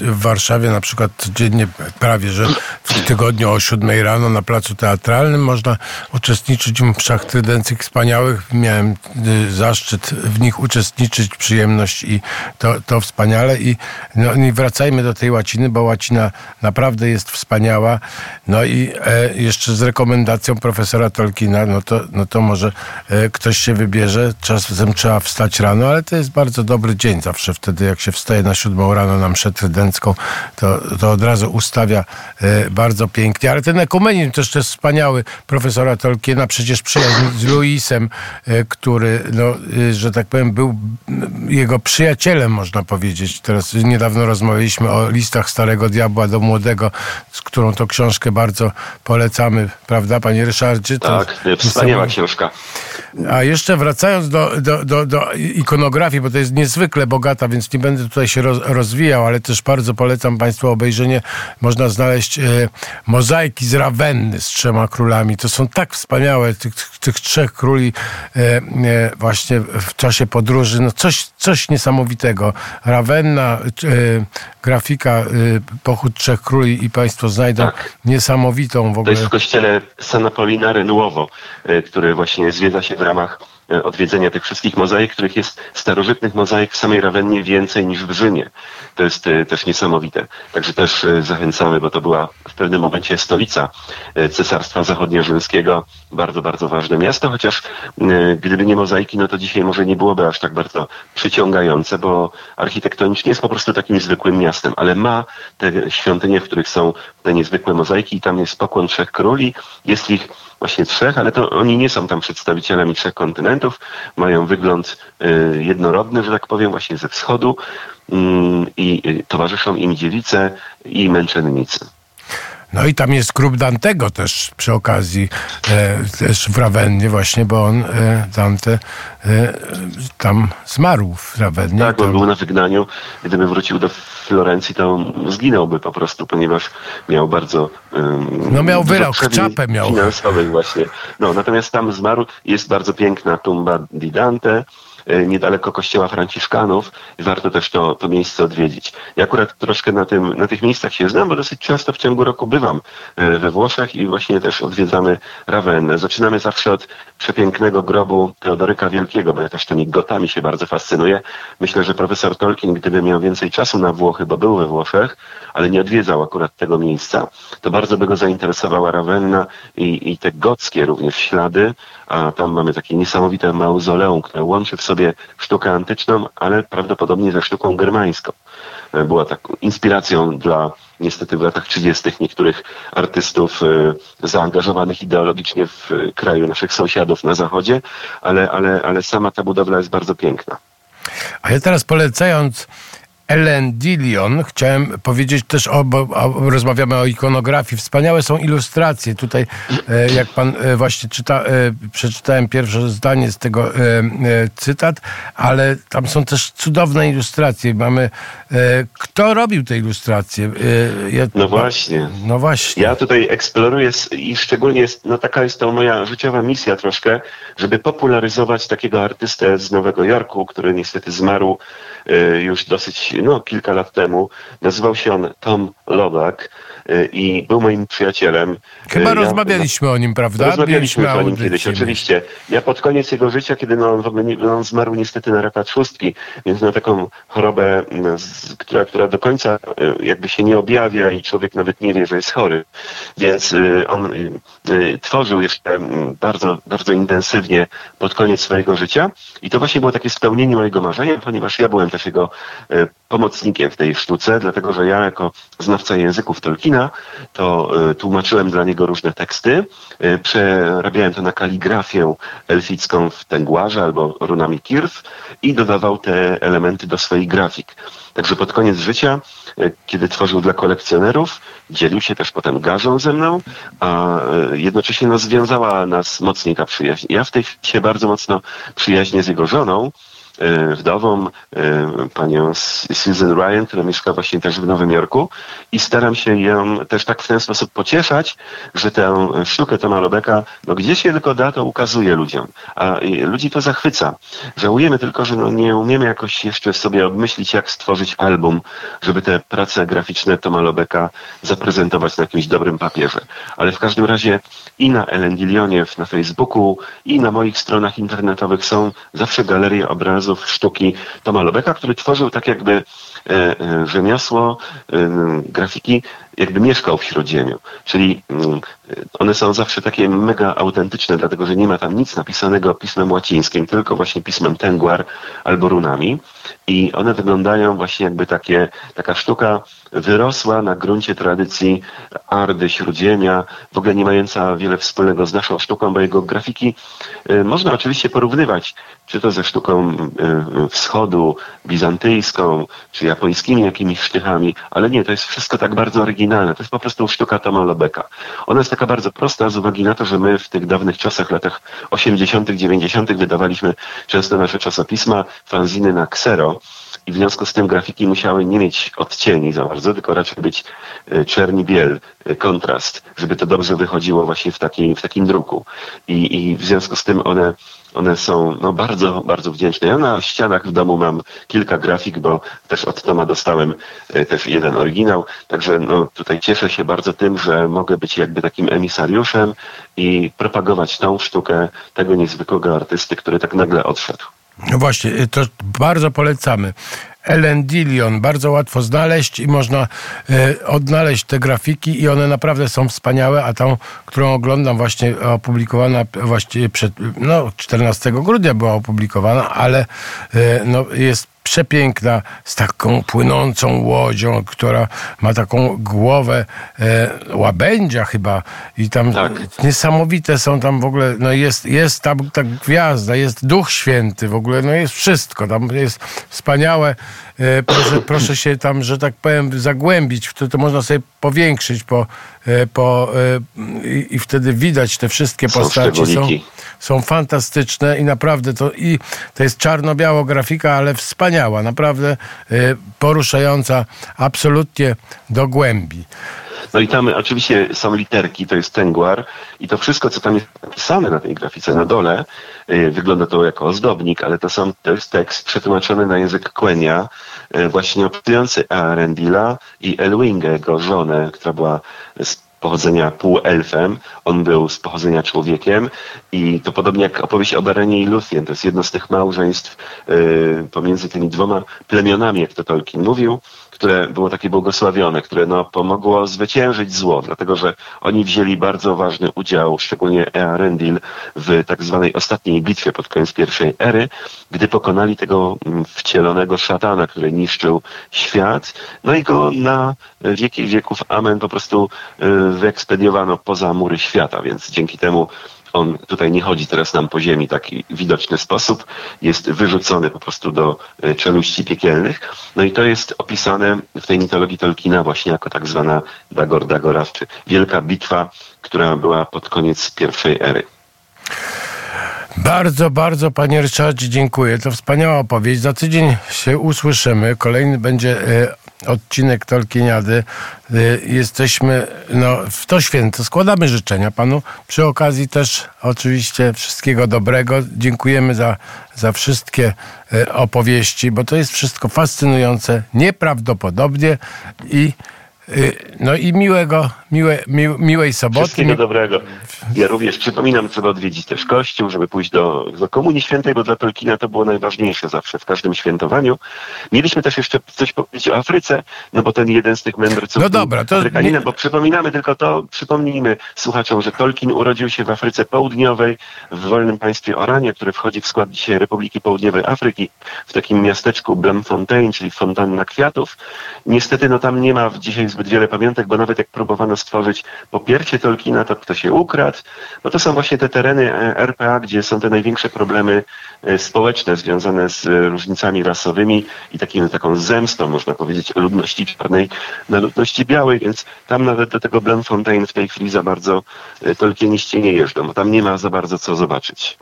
[SPEAKER 1] w Warszawie na przykład codziennie prawie, że w tygodniu o 7 rano na placu teatralnym można uczestniczyć w mszach trydenckich wspaniałych. Miałem e, zaszczyt w nich uczestniczyć, przyjemność i to, to wspaniale. I, no, I wracajmy do tej łaciny, bo łacina naprawdę jest wspaniała. No i e, jeszcze z rekomendacją profesora Tolkiena, no to, no to może e, ktoś się się wybierze. Czasem trzeba wstać rano, ale to jest bardzo dobry dzień zawsze. Wtedy jak się wstaje na siódmą rano na mszę trydencką, to, to od razu ustawia e, bardzo pięknie. Ale ten ekumenizm też jest wspaniały profesora Tolkiena. Przecież przyjaźń z Louisem, e, który, no, e, że tak powiem, był jego przyjacielem, można powiedzieć. Teraz niedawno rozmawialiśmy o listach Starego Diabła do Młodego, z którą to książkę bardzo polecamy, prawda, panie Ryszardzie? To
[SPEAKER 4] tak, wspaniała książka.
[SPEAKER 1] A jeszcze wracając do, do, do, do, ikonografii, bo to jest niezwykle bogata, więc nie będę tutaj się roz, rozwijał, ale też bardzo polecam Państwu obejrzenie. Można znaleźć e, mozaiki z Rawenny z trzema królami. To są tak wspaniałe, tych, tych trzech króli e, e, właśnie w czasie podróży. No coś, coś niesamowitego. Rawenna, e, grafika, e, pochód trzech króli i Państwo znajdą tak. niesamowitą w ogóle.
[SPEAKER 4] To jest w kościele San Apollinare Nuovo, e, który właśnie zwiedza się w ramach odwiedzenia tych wszystkich mozaik, których jest starożytnych mozaik w samej Rawennie więcej niż w Rzymie. To jest e, też niesamowite. Także też e, zachęcamy, bo to była w pewnym momencie stolica Cesarstwa Zachodniorzymskiego. Bardzo, bardzo ważne miasto, chociaż gdyby nie mozaiki, no to dzisiaj może nie byłoby aż tak bardzo przyciągające, bo architektonicznie jest po prostu takim zwykłym miastem, ale ma te świątynie, w których są te niezwykłe mozaiki i tam jest pokłon trzech króli. Jest ich właśnie trzech, ale to oni nie są tam przedstawicielami trzech kontynentów, mają wygląd y, jednorodny, że tak powiem, właśnie ze wschodu mm, i y, towarzyszą im dziewice i męczennicy.
[SPEAKER 1] No i tam jest grób Dantego też przy okazji, e, też w Rawennie właśnie, bo on, e, Dante, e, tam zmarł w Rawennie.
[SPEAKER 4] Tak,
[SPEAKER 1] on
[SPEAKER 4] był na wygnaniu. Gdyby wrócił do Florencji, to zginąłby po prostu, ponieważ miał bardzo...
[SPEAKER 1] Um, no miał wyrok, czapę miał.
[SPEAKER 4] Finansowych właśnie. No, natomiast tam zmarł. Jest bardzo piękna tumba di Dante, niedaleko kościoła Franciszkanów warto też to, to miejsce odwiedzić. Ja akurat troszkę na, tym, na tych miejscach się znam, bo dosyć często w ciągu roku bywam e, we Włoszech i właśnie też odwiedzamy Ravennę. Zaczynamy zawsze od przepięknego grobu Teodoryka Wielkiego, bo ja też tymi gotami się bardzo fascynuję. Myślę, że profesor Tolkien, gdyby miał więcej czasu na Włochy, bo był we Włoszech, ale nie odwiedzał akurat tego miejsca, to bardzo by go zainteresowała Ravenna i, i te gockie również ślady, a tam mamy takie niesamowite mauzoleum, które łączy w sobie sztukę antyczną, ale prawdopodobnie ze sztuką germańską. E, była taką inspiracją dla niestety w latach 30. niektórych artystów e, zaangażowanych ideologicznie w kraju naszych sąsiadów na zachodzie, ale, ale, ale sama ta budowla jest bardzo piękna.
[SPEAKER 1] A ja teraz polecając Ellen Dillion. Chciałem powiedzieć też, o, bo o, rozmawiamy o ikonografii. Wspaniałe są ilustracje. Tutaj, e, jak pan e, właśnie czyta, e, przeczytałem pierwsze zdanie z tego cytat, ale tam są też cudowne ilustracje. Mamy, kto robił te ilustracje?
[SPEAKER 4] Ja, no właśnie.
[SPEAKER 1] No właśnie.
[SPEAKER 4] Ja tutaj eksploruję i szczególnie jest, no taka jest to moja życiowa misja troszkę, żeby popularyzować takiego artystę z Nowego Jorku, który niestety zmarł już dosyć no, kilka lat temu. Nazywał się on Tom Lobak y, i był moim przyjacielem.
[SPEAKER 1] Chyba ja, rozmawialiśmy o nim, prawda?
[SPEAKER 4] Rozmawialiśmy o nim kiedyś, oczywiście. Ja pod koniec jego życia, kiedy no, on, w ogóle nie, no, on zmarł niestety na raka trzustki, więc na taką chorobę, mm, która, która do końca y, jakby się nie objawia i człowiek nawet nie wie, że jest chory. Więc y, on tworzył jeszcze mm, bardzo, bardzo intensywnie pod koniec swojego życia i to właśnie było takie spełnienie mojego marzenia, ponieważ ja byłem też jego pomocnikiem w tej sztuce, dlatego że ja jako znawca języków Tolkiena to y, tłumaczyłem dla niego różne teksty, y, przerabiałem to na kaligrafię elficką w Tengwarze albo runami Kirth i dodawał te elementy do swoich grafik. Także pod koniec życia, kiedy tworzył dla kolekcjonerów, dzielił się też potem garzą ze mną, a jednocześnie no, związała nas mocniej ta przyjaźń. Ja w tej się bardzo mocno przyjaźnię z jego żoną, E, wdową, e, panią Susan Ryan, która mieszka właśnie też w Nowym Jorku i staram się ją też tak w ten sposób pocieszać, że tę sztukę Toma Lobeka, no gdzie się tylko da, to ukazuje ludziom, a ludzi to zachwyca. Żałujemy tylko, że no nie umiemy jakoś jeszcze sobie obmyślić, jak stworzyć album, żeby te prace graficzne Toma Lobeka zaprezentować na jakimś dobrym papierze. Ale w każdym razie i na Ellen Dillionie na Facebooku, i na moich stronach internetowych są zawsze galerie obrazów obrazów sztuki Toma Lobeka, który tworzył tak jakby e, e, rzemiosło e, grafiki jakby mieszkał w Śródziemiu. Czyli mm, one są zawsze takie mega autentyczne, dlatego że nie ma tam nic napisanego pismem łacińskim, tylko właśnie pismem tęguar albo runami. I one wyglądają właśnie jakby takie, taka sztuka wyrosła na gruncie tradycji Ardy, Śródziemia, w ogóle nie mająca wiele wspólnego z naszą sztuką, bo jego grafiki y, można oczywiście porównywać, czy to ze sztuką y, wschodu, bizantyjską, czy japońskimi jakimiś sztychami, ale nie, to jest wszystko tak bardzo oryginalne. To jest po prostu sztuka Toma Lobeka. Ona jest taka bardzo prosta z uwagi na to, że my w tych dawnych czasach, latach 80., 90. wydawaliśmy często nasze czasopisma, fanziny na ksero i w związku z tym grafiki musiały nie mieć odcieni za bardzo, tylko raczej być e, czerni biel, e, kontrast, żeby to dobrze wychodziło właśnie w, w takim druku. I, I w związku z tym one one są no, bardzo, bardzo wdzięczne. Ja na ścianach w domu mam kilka grafik, bo też od Toma dostałem e, też jeden oryginał. Także no, tutaj cieszę się bardzo tym, że mogę być jakby takim emisariuszem i propagować tą sztukę tego niezwykłego artysty, który tak nagle odszedł.
[SPEAKER 1] No właśnie, y, to bardzo polecamy. Ellen Dillion, bardzo łatwo znaleźć i można y, odnaleźć te grafiki i one naprawdę są wspaniałe, a tą, którą oglądam właśnie opublikowana właściwie przed, no 14 grudnia była opublikowana, ale y, no, jest przepiękna, z taką płynącą łodzią, która ma taką głowę e, łabędzia chyba i tam tak. niesamowite są tam w ogóle, no jest, jest tam ta gwiazda, jest Duch Święty w ogóle, no jest wszystko, tam jest wspaniałe, e, proszę, proszę się tam, że tak powiem, zagłębić, to, to można sobie powiększyć po, e, po, e, i, i, wtedy widać te wszystkie postaci. Są, są fantastyczne i naprawdę to i to jest czarno-biała grafika, ale wspaniała, naprawdę e, poruszająca absolutnie do głębi.
[SPEAKER 4] No i tam oczywiście są literki, to jest tęguar i to wszystko, co tam jest napisane na tej grafice na dole, wygląda to jako ozdobnik, ale to, są, to jest tekst przetłumaczony na język Quenya, właśnie opisujący Arendila i Elwingę, jego żonę, która była pochodzenia półelfem, on był z pochodzenia człowiekiem i to podobnie jak opowieść o Berenie i Luthien, to jest jedno z tych małżeństw yy, pomiędzy tymi dwoma plemionami, jak to Tolkien mówił, które było takie błogosławione, które no, pomogło zwyciężyć zło, dlatego że oni wzięli bardzo ważny udział, szczególnie Earendil, w tak zwanej ostatniej bitwie pod koniec pierwszej ery, gdy pokonali tego mm, wcielonego szatana, który niszczył świat, no i go na wieki wieków amen po prostu y, wyekspediowano poza mury świata, więc dzięki temu on tutaj nie chodzi teraz nam po ziemi taki widoczny sposób, jest wyrzucony po prostu do e, czeluści piekielnych. No i to jest opisane w tej mitologii Tolkiena właśnie jako tak zwana Dagor Dagoraw, czy wielka bitwa, która była pod koniec pierwszej ery.
[SPEAKER 1] Bardzo, bardzo panie Ryszardzie dziękuję. To wspaniała opowieść. Za tydzień się usłyszymy. Kolejny będzie e, odcinek Tolkieniady. Y, jesteśmy no, w to święto. Składamy życzenia panu. Przy okazji też oczywiście wszystkiego dobrego. Dziękujemy za, za wszystkie y, opowieści, bo to jest wszystko fascynujące, nieprawdopodobnie i y, no i miłego, miłe, mi, miłej soboty.
[SPEAKER 4] Wszystkiego dobrego. Ja również przypominam, trzeba odwiedzić też kościół, żeby pójść do, do Komunii Świętej, bo dla Tolkiena to było najważniejsze zawsze w każdym świętowaniu. Mieliśmy też jeszcze coś powiedzieć o Afryce, no bo ten jeden z tych mędrców
[SPEAKER 1] no dobra, to
[SPEAKER 4] Afrykaninem, bo przypominamy tylko to, przypomnijmy słuchaczom, że Tolkien urodził się w Afryce Południowej, w wolnym państwie Oranie, które wchodzi w skład dzisiaj Republiki Południowej Afryki, w takim miasteczku Blamfontein, czyli fontanna kwiatów. Niestety no tam nie ma dzisiaj zbyt wiele pamiątek, bo nawet jak próbowano stworzyć popiercie Tolkiena, to kto się ukradł, no to są właśnie te tereny e, RPA, gdzie są te największe problemy e, społeczne związane z e, różnicami rasowymi i takim, taką zemstą, można powiedzieć, ludności czarnej na ludności białej, więc tam nawet do tego Blenfontein w tej chwili za bardzo Tolkieniści nie jeżdżą, bo tam nie ma za bardzo co zobaczyć.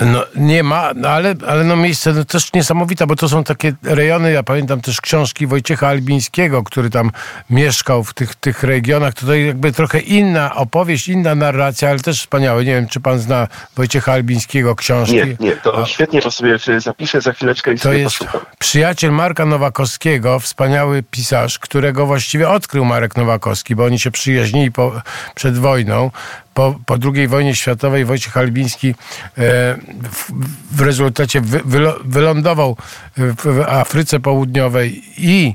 [SPEAKER 1] No, nie ma, no, ale, ale no miejsce no, też niesamowite, bo to są takie rejony, ja pamiętam też książki Wojciecha Albińskiego, który tam mieszkał w tych, tych regionach. Tutaj jakby trochę inna opowieść, inna narracja, ale też wspaniałe. Nie wiem, czy pan zna Wojciecha Albińskiego książki?
[SPEAKER 4] Nie, nie, to A, świetnie, to sobie zapiszę za chwileczkę i
[SPEAKER 1] To jest
[SPEAKER 4] posłucham.
[SPEAKER 1] przyjaciel Marka Nowakowskiego, wspaniały pisarz, którego właściwie odkrył Marek Nowakowski, bo oni się przyjaźnili po, przed wojną po, po II wojnie światowej Wojciech Albiński e, w, w rezultacie wy, wylądował w Afryce Południowej i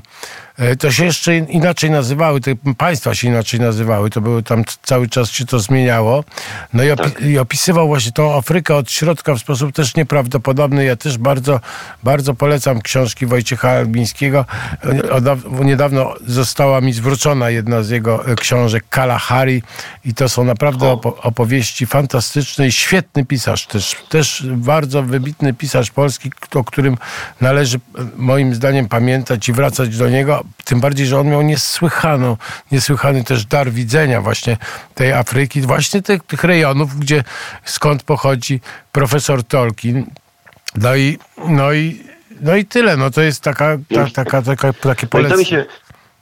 [SPEAKER 1] to się jeszcze inaczej nazywały, te państwa się inaczej nazywały, to były tam cały czas się to zmieniało. No i, opi-
[SPEAKER 4] Tak.
[SPEAKER 1] i opisywał właśnie tą Afrykę od środka w sposób też nieprawdopodobny. Ja też bardzo, bardzo polecam książki Wojciecha Albińskiego. E, niedawno została mi zwrócona jedna z jego e, książek, Kalahari i to są naprawdę opo- opowieści fantastyczne i świetny pisarz też, też bardzo wybitny pisarz polski, o którym należy e, moim zdaniem pamiętać i wracać do niego, tym bardziej, że on miał niesłychaną, niesłychany też dar widzenia właśnie tej Afryki, właśnie tych, tych rejonów, gdzie skąd pochodzi profesor Tolkien. No i, no i, no i tyle, no to jest taka, ta, taka, taka, takie
[SPEAKER 4] No
[SPEAKER 1] polecenie.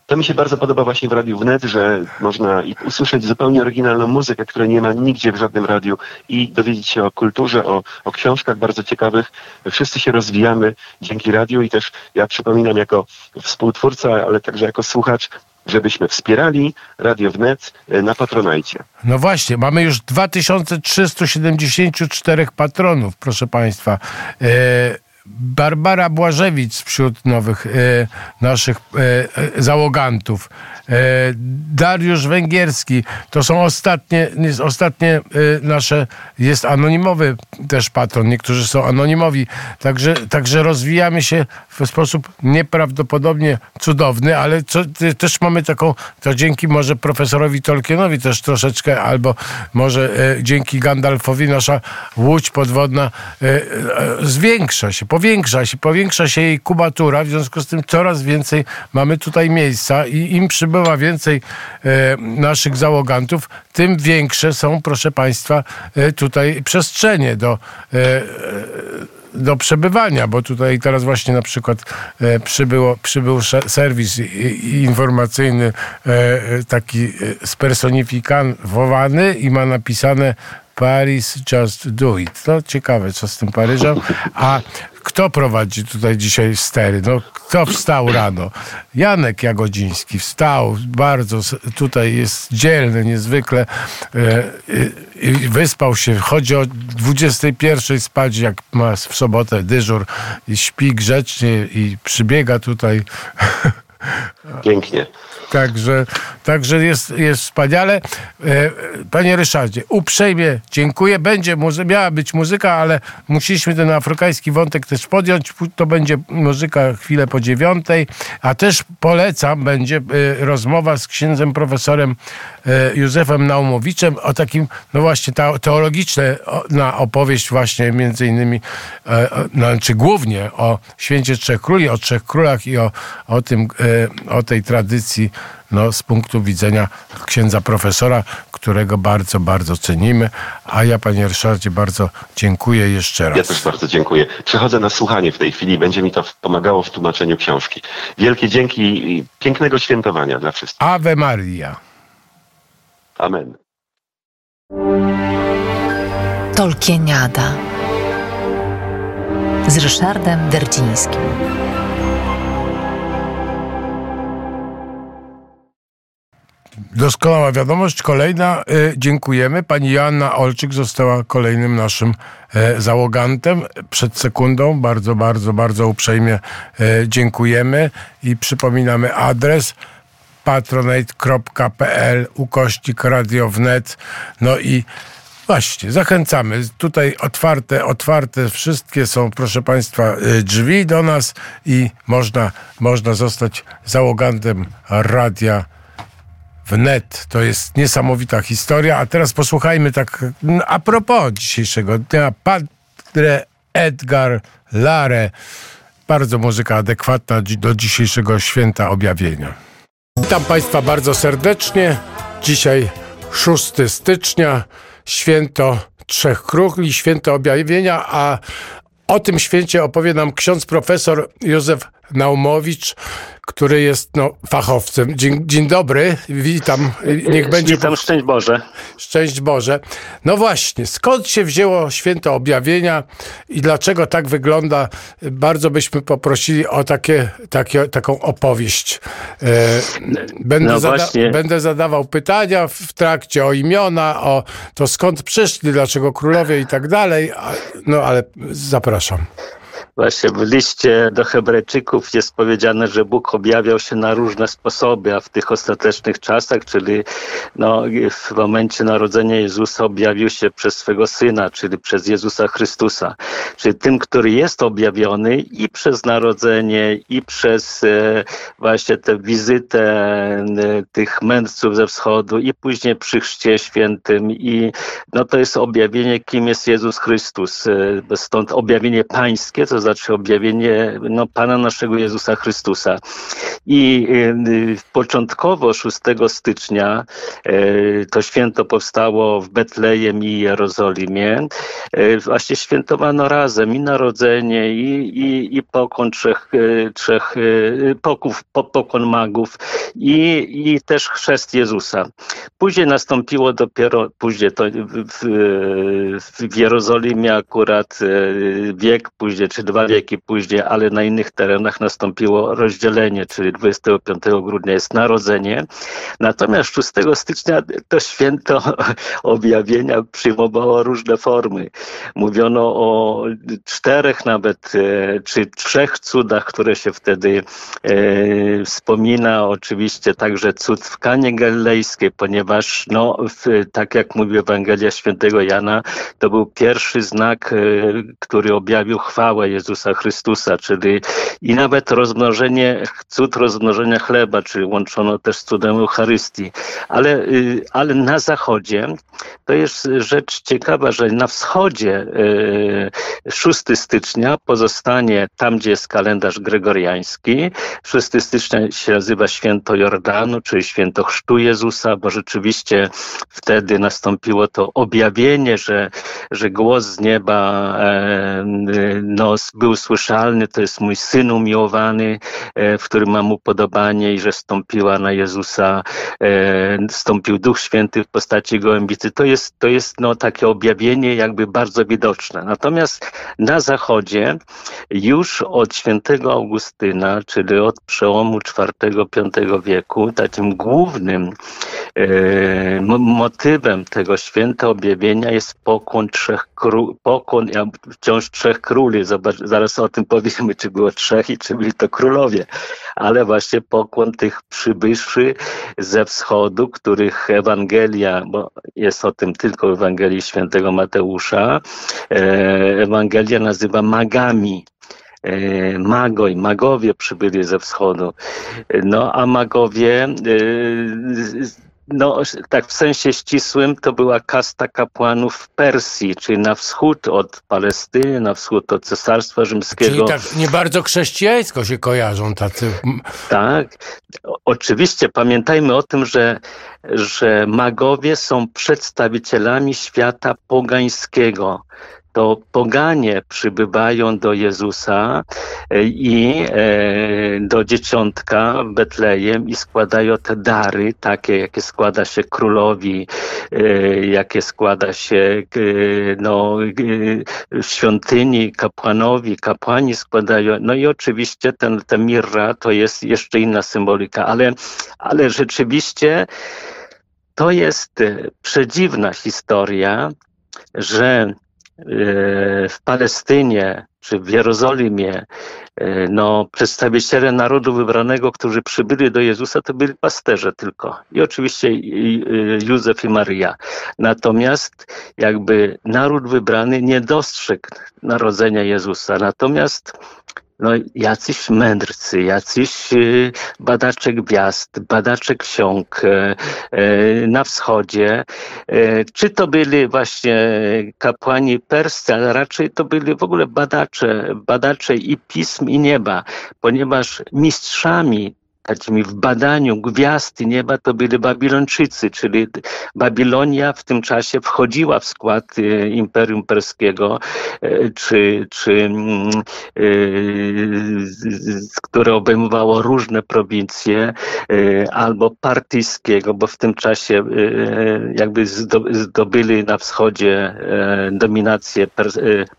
[SPEAKER 4] To mi się bardzo podoba właśnie w Radiu Wnet, że można usłyszeć zupełnie oryginalną muzykę, której nie ma nigdzie w żadnym radiu i dowiedzieć się o kulturze, o, o książkach bardzo ciekawych. Wszyscy się rozwijamy dzięki radiu i też ja przypominam jako współtwórca, ale także jako słuchacz, żebyśmy wspierali Radio Wnet e, na Patronajcie.
[SPEAKER 1] No właśnie, mamy już 2374 patronów, proszę Państwa. E, Barbara Błażewicz wśród nowych e, naszych e, e, załogantów. Dariusz Węgierski. To są ostatnie, ostatnie nasze, jest anonimowy też patron. Niektórzy są anonimowi. Także, także rozwijamy się w sposób nieprawdopodobnie cudowny, ale co, też mamy taką, to dzięki może profesorowi Tolkienowi też troszeczkę, albo może e, dzięki Gandalfowi nasza łódź podwodna e, e, zwiększa się, powiększa się, powiększa się jej kubatura, w związku z tym coraz więcej mamy tutaj miejsca i im przybywa więcej e, naszych załogantów, tym większe są, proszę Państwa, e, tutaj przestrzenie do e, do przebywania, bo tutaj teraz właśnie na przykład e, przybyło, przybył serwis informacyjny e, e, taki spersonifikowany i ma napisane Paris just do it. To ciekawe, co z tym Paryżem. A kto prowadzi tutaj dzisiaj stery? No, kto wstał rano? Janek Jagodziński wstał, bardzo tutaj jest dzielny niezwykle e, i wyspał się, chodzi o 21 spać, jak ma w sobotę dyżur i śpi grzecznie i przybiega tutaj
[SPEAKER 4] Pięknie.
[SPEAKER 1] Także, także jest, jest wspaniale. E, Panie Ryszardzie, uprzejmie dziękuję. Będzie, muzy- miała być muzyka, ale musieliśmy ten afrykański wątek też podjąć. To będzie muzyka chwilę po dziewiątej, a też polecam, będzie e, rozmowa z księdzem profesorem e, Józefem Naumowiczem o takim, no właśnie, ta teologiczne na opowieść właśnie między innymi, znaczy głównie o Święcie Trzech Króli, o Trzech Królach i o, o tym, o tej tradycji no, z punktu widzenia księdza profesora, którego bardzo, bardzo cenimy. A ja, panie Ryszardzie, bardzo dziękuję jeszcze raz.
[SPEAKER 4] Ja też bardzo dziękuję. Przechodzę na słuchanie w tej chwili. Będzie mi to pomagało w tłumaczeniu książki. Wielkie dzięki i pięknego świętowania dla wszystkich.
[SPEAKER 1] Ave Maria.
[SPEAKER 4] Amen.
[SPEAKER 5] Tolkieniada z Ryszardem Derdzińskim.
[SPEAKER 1] Doskonała wiadomość. Kolejna. Y, dziękujemy. Pani Joanna Olczyk została kolejnym naszym e, załogantem. Przed sekundą bardzo, bardzo, bardzo uprzejmie e, dziękujemy i przypominamy adres patronate.pl ukośnik radio wnet. No i Właśnie, zachęcamy. Tutaj otwarte, otwarte wszystkie są, proszę Państwa, drzwi do nas i można, można zostać załogantem radia wnet. To jest niesamowita historia. A teraz posłuchajmy tak mm, a propos dzisiejszego dnia. Padre Edgar Lare. Bardzo muzyka adekwatna do dzisiejszego święta objawienia. Witam Państwa bardzo serdecznie. Dzisiaj 6 stycznia, święto Trzech Króli, święto objawienia, a o tym święcie opowie nam ksiądz profesor Józef Naumowicz, który jest no, fachowcem. Dzień, dzień dobry, witam. Niech będzie
[SPEAKER 6] Witam, szczęść Boże.
[SPEAKER 1] Szczęść Boże. No właśnie, skąd się wzięło święto objawienia i dlaczego tak wygląda? Bardzo byśmy poprosili o takie, takie, taką opowieść. E, Będę,
[SPEAKER 6] No
[SPEAKER 1] zada- będę zadawał pytania w trakcie o imiona, o to skąd przyszli, dlaczego królowie i tak dalej. No ale zapraszam.
[SPEAKER 6] Właśnie w liście do Hebrajczyków jest powiedziane, że Bóg objawiał się na różne sposoby, a w tych ostatecznych czasach, czyli no, w momencie narodzenia Jezusa objawił się przez swego Syna, czyli przez Jezusa Chrystusa. Czyli tym, który jest objawiony i przez narodzenie, i przez e, właśnie tę wizytę e, tych mędrców ze wschodu, i później przy chrzcie świętym. I no, to jest objawienie, kim jest Jezus Chrystus. E, stąd objawienie pańskie, to znaczy objawienie no, Pana naszego Jezusa Chrystusa. I y, początkowo 6 stycznia y, to święto powstało w Betlejem i Jerozolimie. Y, właśnie świętowano razem i narodzenie, i, i, i pokon trzech, trzech poków, pokon magów, i, i też chrzest Jezusa. Później nastąpiło dopiero, później to w, w Jerozolimie akurat wiek później, czy dwa wieki później, ale na innych terenach nastąpiło rozdzielenie, czyli 25 grudnia jest narodzenie. Natomiast 6 stycznia to święto objawienia przyjmowało różne formy. Mówiono o czterech nawet, e, czy trzech cudach, które się wtedy e, wspomina. Oczywiście także cud w Kanie Galilejskiej, ponieważ no, w, tak jak mówi Ewangelia Świętego Jana, to był pierwszy znak, e, który objawił chwałę Jezusa Chrystusa, czyli i nawet rozmnożenie, cud rozmnożenia chleba, czyli łączono też z cudem Eucharystii. Ale, y, ale na zachodzie to jest rzecz ciekawa, że na wschodzie 6 y, stycznia pozostanie tam, gdzie jest kalendarz gregoriański. 6 stycznia się nazywa święto Jordanu, czyli święto chrztu Jezusa, bo rzeczywiście wtedy nastąpiło to objawienie, że, że głos z nieba no, był słyszalny, to jest mój syn umiłowany, e, w którym mam upodobanie i że stąpiła na Jezusa, e, stąpił Duch Święty w postaci gołębicy. To jest, to jest no, takie objawienie jakby bardzo widoczne. Natomiast na zachodzie już od świętego Augustyna, czyli od przełomu IV-V wieku, takim głównym e, motywem tego święta objawienia jest pokłon trzech król, pokłon wciąż trzech króli. Zobacz, zaraz o tym powiemy, czy było trzech i czy byli to królowie. Ale właśnie pokłon tych przybyszy ze wschodu, których Ewangelia, bo jest o tym tylko w Ewangelii świętego Mateusza, e, Ewangelia nazywa magami e, magoj, magowie przybyli ze wschodu. No a magowie e, no, tak w sensie ścisłym to była kasta kapłanów w Persji, czyli na wschód od Palestyny, na wschód od Cesarstwa Rzymskiego.
[SPEAKER 1] Czyli tak nie bardzo chrześcijańsko się kojarzą tacy.
[SPEAKER 6] Tak. oczywiście pamiętajmy o tym, że, że magowie są przedstawicielami świata pogańskiego to poganie przybywają do Jezusa e, i e, do dzieciątka Betlejem i składają te dary, takie jakie składa się królowi, e, jakie składa się no, w świątyni kapłanowi, kapłani składają, no i oczywiście ten, ta mirra to jest jeszcze inna symbolika, ale, ale rzeczywiście to jest przedziwna historia, że w Palestynie czy w Jerozolimie, e, no, przedstawiciele narodu wybranego, którzy przybyli do Jezusa, to byli pasterze tylko. I oczywiście Józef i Maria. Natomiast jakby naród wybrany nie dostrzegł narodzenia Jezusa. Natomiast no, jacyś mędrcy, jacyś y, badacze gwiazd, badacze ksiąg e, e, na wschodzie. E, czy to byli właśnie kapłani perscy, ale raczej to byli w ogóle badacze, badacze i pism i nieba, ponieważ mistrzami takimi w badaniu gwiazd i nieba to byli Babilończycy, czyli Babilonia w tym czasie wchodziła w skład e, Imperium Perskiego, e, czy, czy mm, e, które obejmowało różne prowincje, albo partyjskiego, bo w tym czasie jakby zdobyli na wschodzie dominację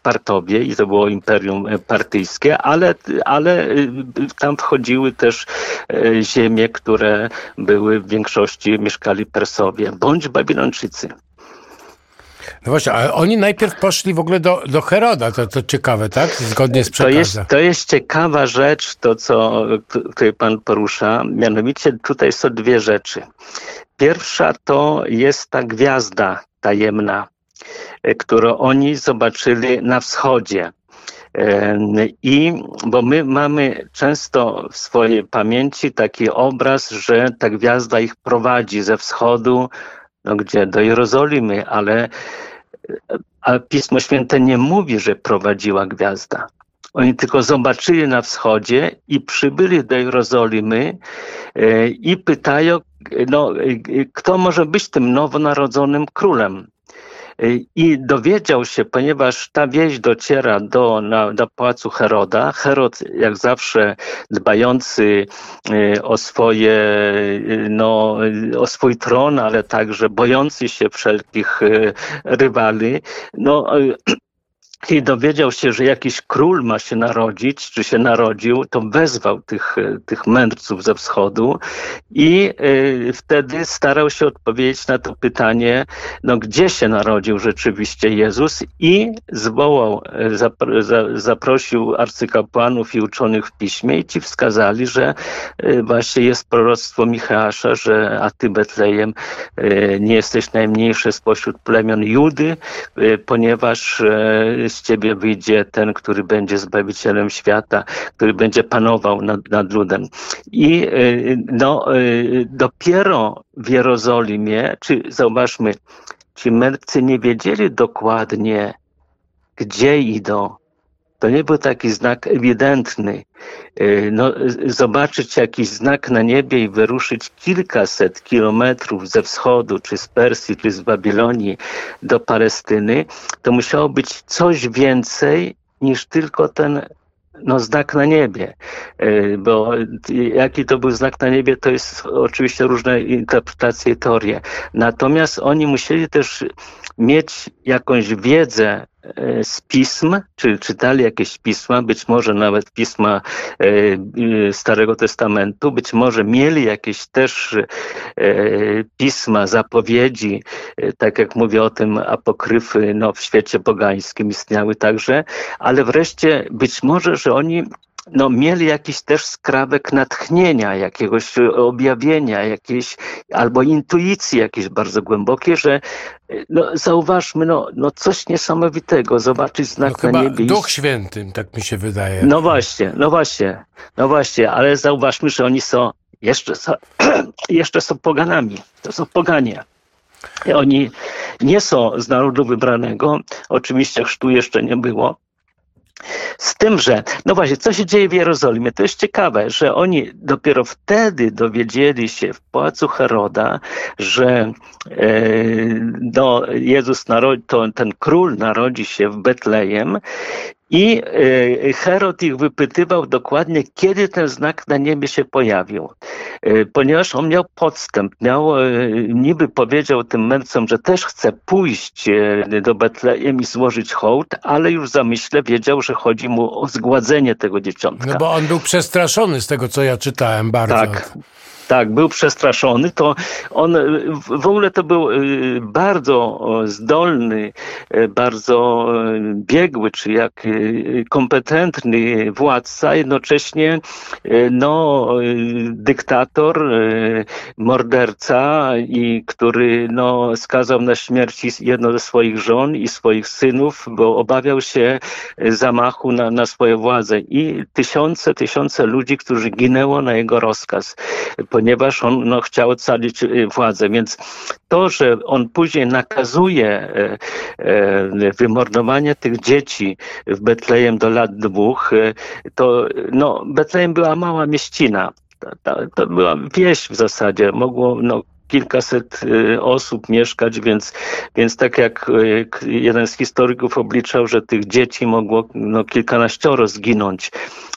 [SPEAKER 6] partowie i to było Imperium Partyjskie, ale, ale tam wchodziły też ziemie, które były w większości mieszkali Persowie bądź Babilończycy.
[SPEAKER 1] No właśnie, ale oni najpierw poszli w ogóle do, do Heroda, to, to ciekawe, tak? Zgodnie z
[SPEAKER 6] To
[SPEAKER 1] przekazem.
[SPEAKER 6] jest, to jest ciekawa rzecz, to co tutaj pan porusza. Mianowicie tutaj są dwie rzeczy. Pierwsza to jest ta gwiazda tajemna, e, którą oni zobaczyli na wschodzie. I bo my mamy często w swojej pamięci taki obraz, że ta gwiazda ich prowadzi ze wschodu, no gdzie do Jerozolimy, ale a Pismo Święte nie mówi, że prowadziła gwiazda. Oni tylko zobaczyli na wschodzie i przybyli do Jerozolimy e, i pytają, no, e, kto może być tym nowonarodzonym królem. E, I dowiedział się, ponieważ ta wieść dociera do, na, do pałacu Heroda. Herod, jak zawsze, dbający e, o swoje, e, no, o swój tron, ale także bojący się wszelkich rywali, no, i dowiedział się, że jakiś król ma się narodzić, czy się narodził, to wezwał tych, e, tych mędrców ze wschodu i y, wtedy starał się odpowiedzieć na to pytanie, no gdzie się narodził rzeczywiście Jezus i zwołał, e, zapr- za, zaprosił arcykapłanów i uczonych w piśmie i ci wskazali, że y, właśnie jest proroctwo Micheasza, że a ty Betlejem y, nie jesteś najmniejszy spośród plemion Judy, ponieważ z ciebie wyjdzie ten, który będzie Zbawicielem świata, który będzie panował nad, nad ludem. I y, no, y, dopiero w Jerozolimie, czy zauważmy, ci mędrcy nie wiedzieli dokładnie, gdzie idą. To nie był taki znak ewidentny. Y, No, zobaczyć jakiś znak na niebie i wyruszyć kilkaset kilometrów ze wschodu, czy z Persji, czy z Babilonii do Palestyny, to musiało być coś więcej niż tylko ten no, znak na niebie. Y, Bo jaki to był znak na niebie, to jest oczywiście różne interpretacje i teorie. Natomiast oni musieli też mieć jakąś wiedzę e, z pism, czy czytali jakieś pisma, być może nawet pisma e, e, Starego Testamentu, być może mieli jakieś też e, pisma, zapowiedzi, e, tak jak mówię o tym, apokryfy no, w świecie pogańskim istniały także, ale wreszcie być może, że oni no, mieli jakiś też skrawek natchnienia, jakiegoś objawienia, jakieś, albo intuicji jakieś bardzo głębokie, że no, zauważmy, no, no coś niesamowitego, zobaczyć
[SPEAKER 1] No,
[SPEAKER 6] znak na
[SPEAKER 1] chyba
[SPEAKER 6] niebie.
[SPEAKER 1] Duch Świętym, tak mi się wydaje.
[SPEAKER 6] No właśnie, no właśnie, no właśnie, ale zauważmy, że oni są, jeszcze są, jeszcze są poganami, to są poganie. Oni nie są z narodu wybranego, oczywiście chrztu jeszcze nie było, z tym, że, no właśnie, co się dzieje w Jerozolimie? To jest ciekawe, że oni dopiero wtedy dowiedzieli się w pałacu Heroda, że e, no, Jezus, narodzi, to, ten król narodzi się w Betlejem i e, Herod ich wypytywał dokładnie, kiedy ten znak na niebie się pojawił. E, Ponieważ on miał podstęp, miał, e, niby powiedział tym mędrcom, że też chce pójść do Betlejem i złożyć hołd, ale już w zamyśle wiedział, że chodzi mu o zgładzenie tego dzieciątka.
[SPEAKER 1] No bo on był przestraszony z tego, co ja czytałem bardzo.
[SPEAKER 6] Tak. Tak, był przestraszony. To on y, w ogóle to był y, bardzo zdolny, y, bardzo biegły, czy jak kompetentny władca, jednocześnie no, dyktator, morderca i który no, skazał na śmierć jedną ze swoich żon i swoich synów, bo obawiał się zamachu na, na swoją władzę i tysiące, tysiące ludzi, którzy ginęło na jego rozkaz ponieważ on no, chciał ocalić y, władzę. Więc to, że on później nakazuje e, e, wymordowanie tych dzieci w Betlejem do lat dwóch, e, to no, Betlejem była mała mieścina. To, to, była wieś w zasadzie. Mogło no, kilkaset y, osób mieszkać, więc, więc tak jak y, jeden z historyków obliczał, że tych dzieci mogło no, kilkanaścioro zginąć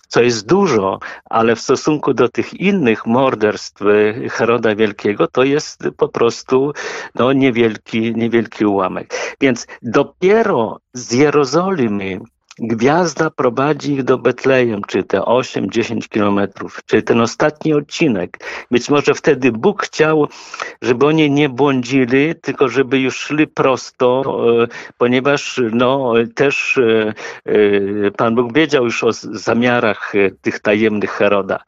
[SPEAKER 6] co jest dużo, ale w stosunku do tych innych morderstw y, Heroda Wielkiego, to jest po prostu no, niewielki, niewielki ułamek. Więc dopiero z Jerozolimy gwiazda prowadzi ich do Betlejem, czy te 8-10 kilometrów, czy ten ostatni odcinek. Być może wtedy Bóg chciał, żeby oni nie błądzili, tylko żeby już szli prosto, e, ponieważ no, też e, e, Pan Bóg wiedział już o zamiarach tych tajemnych Heroda.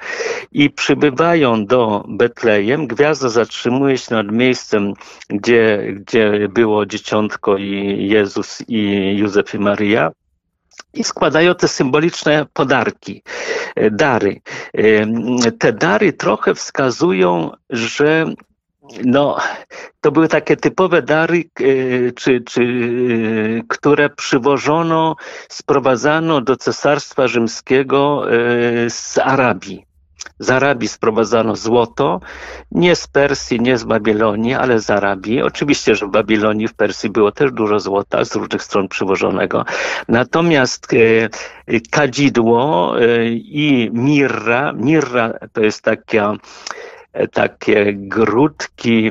[SPEAKER 6] I przybywają do Betlejem, gwiazda zatrzymuje się nad miejscem, gdzie, gdzie było dzieciątko i Jezus i Józef i Maryja i składają te symboliczne podarki, e, dary. E, te dary trochę wskazują, że no, to były takie typowe dary, e, czy, czy, które przywożono, sprowadzano do Cesarstwa Rzymskiego z Arabii. Z Arabii sprowadzano złoto, nie z Persji, nie z Babilonii, ale z Arabii. Oczywiście, że w Babilonii, w Persji było też dużo złota z różnych stron przywożonego. Natomiast e, kadzidło e, i mirra, mirra to jest taka takie grudki,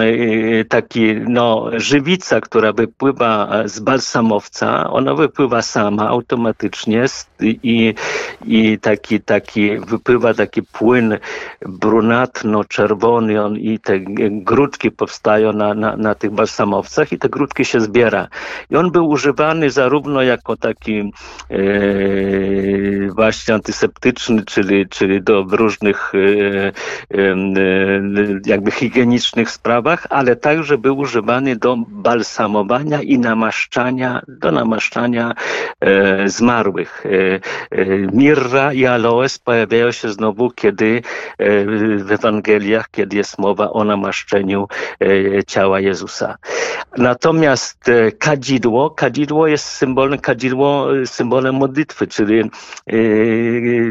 [SPEAKER 6] e, taki, no, żywica, która wypływa z balsamowca, ona wypływa sama automatycznie i, i taki, taki, wypływa taki płyn brunatno-czerwony on, i te grudki powstają na, na, na tych balsamowcach i te grudki się zbiera. I on był używany zarówno jako taki e, właśnie antyseptyczny, czyli, czyli do różnych e, e, jakby higienicznych sprawach, ale także był używany do balsamowania i namaszczania, do namaszczania e, zmarłych. E, e, mirra i aloes pojawiają się znowu, kiedy e, w Ewangeliach, kiedy jest mowa o namaszczeniu e, ciała Jezusa. Natomiast e, kadzidło, kadzidło jest symbolem, kadzidło symbolem modlitwy, czyli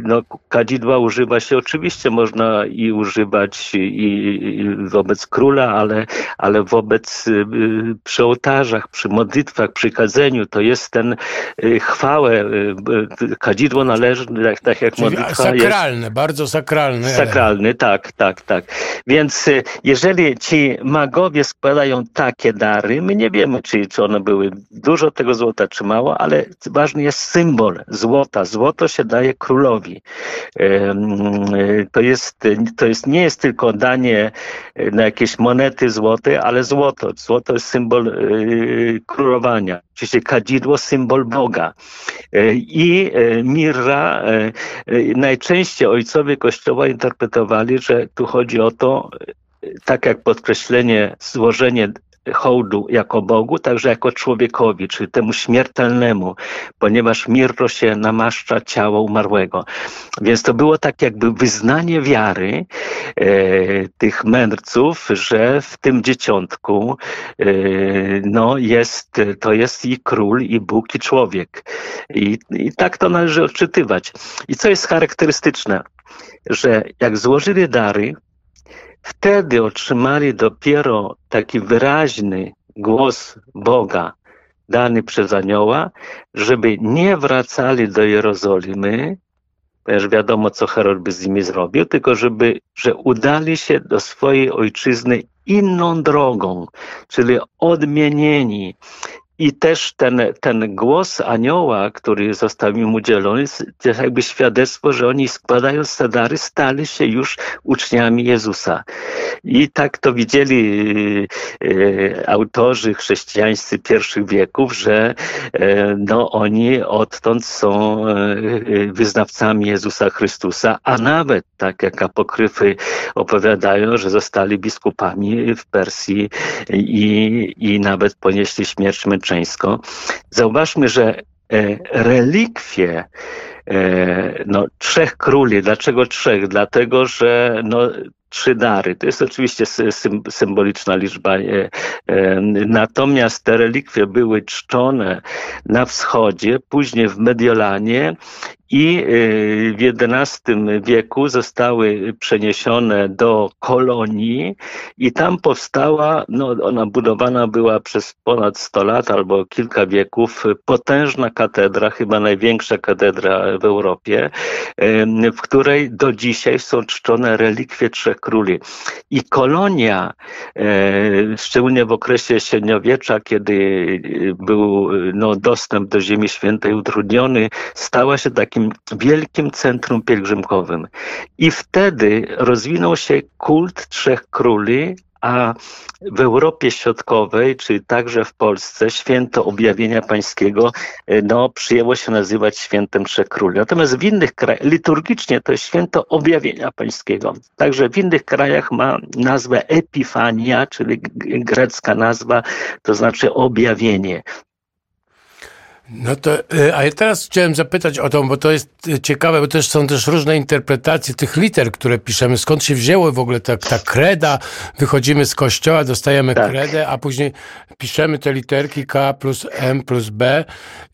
[SPEAKER 6] no, kadzidła używa się, oczywiście można i używać i, wobec króla, ale, ale wobec y, przy ołtarzach, przy modlitwach, przy kadzeniu, to jest ten y, chwałę, y, kadzidło należy, tak, tak jak
[SPEAKER 1] Czyli
[SPEAKER 6] modlitwa
[SPEAKER 1] sakralne,
[SPEAKER 6] jest,
[SPEAKER 1] bardzo sakralne.
[SPEAKER 6] Sakralny, tak, tak, tak. Więc jeżeli ci magowie składają takie dary, my nie wiemy, czy, czy one były dużo tego złota, czy mało, ale ważny jest symbol złota. Złoto się daje królowi. To jest, to jest, nie jest tylko danie e, na jakieś monety złote, ale złoto. Złoto jest symbol y, królowania. Oczywiście kadzidło symbol Boga. E, I mirra, najczęściej ojcowie Kościoła interpretowali, że tu chodzi o to, tak jak podkreślenie, złożenie hołdu jako Bogu, także jako człowiekowi, czyli temu śmiertelnemu, ponieważ mirro się namaszcza ciało umarłego. Więc to było tak jakby wyznanie wiary e, tych mędrców, że w tym dzieciątku e, no jest, to jest i król, i Bóg, i człowiek. I, I tak to należy odczytywać. I co jest charakterystyczne, że jak złożyli dary, Wtedy otrzymali dopiero taki wyraźny głos Boga dany przez anioła, żeby nie wracali do Jerozolimy, ponieważ wiadomo, co Herod by z nimi zrobił, tylko żeby, że udali się do swojej ojczyzny inną drogą, czyli odmienieni, i też ten, ten głos anioła, który został im udzielony, to jakby świadectwo, że oni składając te dary, stali się już uczniami Jezusa. I tak to widzieli e, autorzy chrześcijańscy pierwszych wieków, że e, no, oni odtąd są e, wyznawcami Jezusa Chrystusa, a nawet, tak jak apokryfy opowiadają, że zostali biskupami w Persji i, i nawet ponieśli śmierć męczeństwa Zauważmy, że e, relikwie e, no, trzech króli. Dlaczego trzech? Dlatego, że no, trzy dary. To jest oczywiście symboliczna liczba. E, natomiast te relikwie były czczone na wschodzie, później w Mediolanie i y, w XI wieku zostały przeniesione do kolonii i tam powstała, no ona budowana była przez ponad 100 lat albo kilka wieków, potężna katedra, chyba największa katedra w Europie, w której do dzisiaj są czczone relikwie Trzech Króli. I kolonia, e, szczególnie w okresie średniowiecza, kiedy był no, dostęp do Ziemi Świętej utrudniony, stała się takim wielkim centrum pielgrzymkowym. I wtedy rozwinął się kult Trzech Króli, a w Europie Środkowej, czy także w Polsce, święto objawienia pańskiego e, no, przyjęło się nazywać świętem Trzech Króli. Natomiast w innych krajach, liturgicznie to jest święto objawienia pańskiego. Także w innych krajach ma nazwę Epifania, czyli grecka nazwa, to znaczy objawienie.
[SPEAKER 1] No to, y, a ja teraz chciałem zapytać o to, bo to jest y, ciekawe, bo też są też różne interpretacje tych liter, które piszemy. Skąd się wzięło w ogóle ta, ta kreda? Wychodzimy z kościoła, dostajemy tak. kredę, a później piszemy te literki K plus M plus B.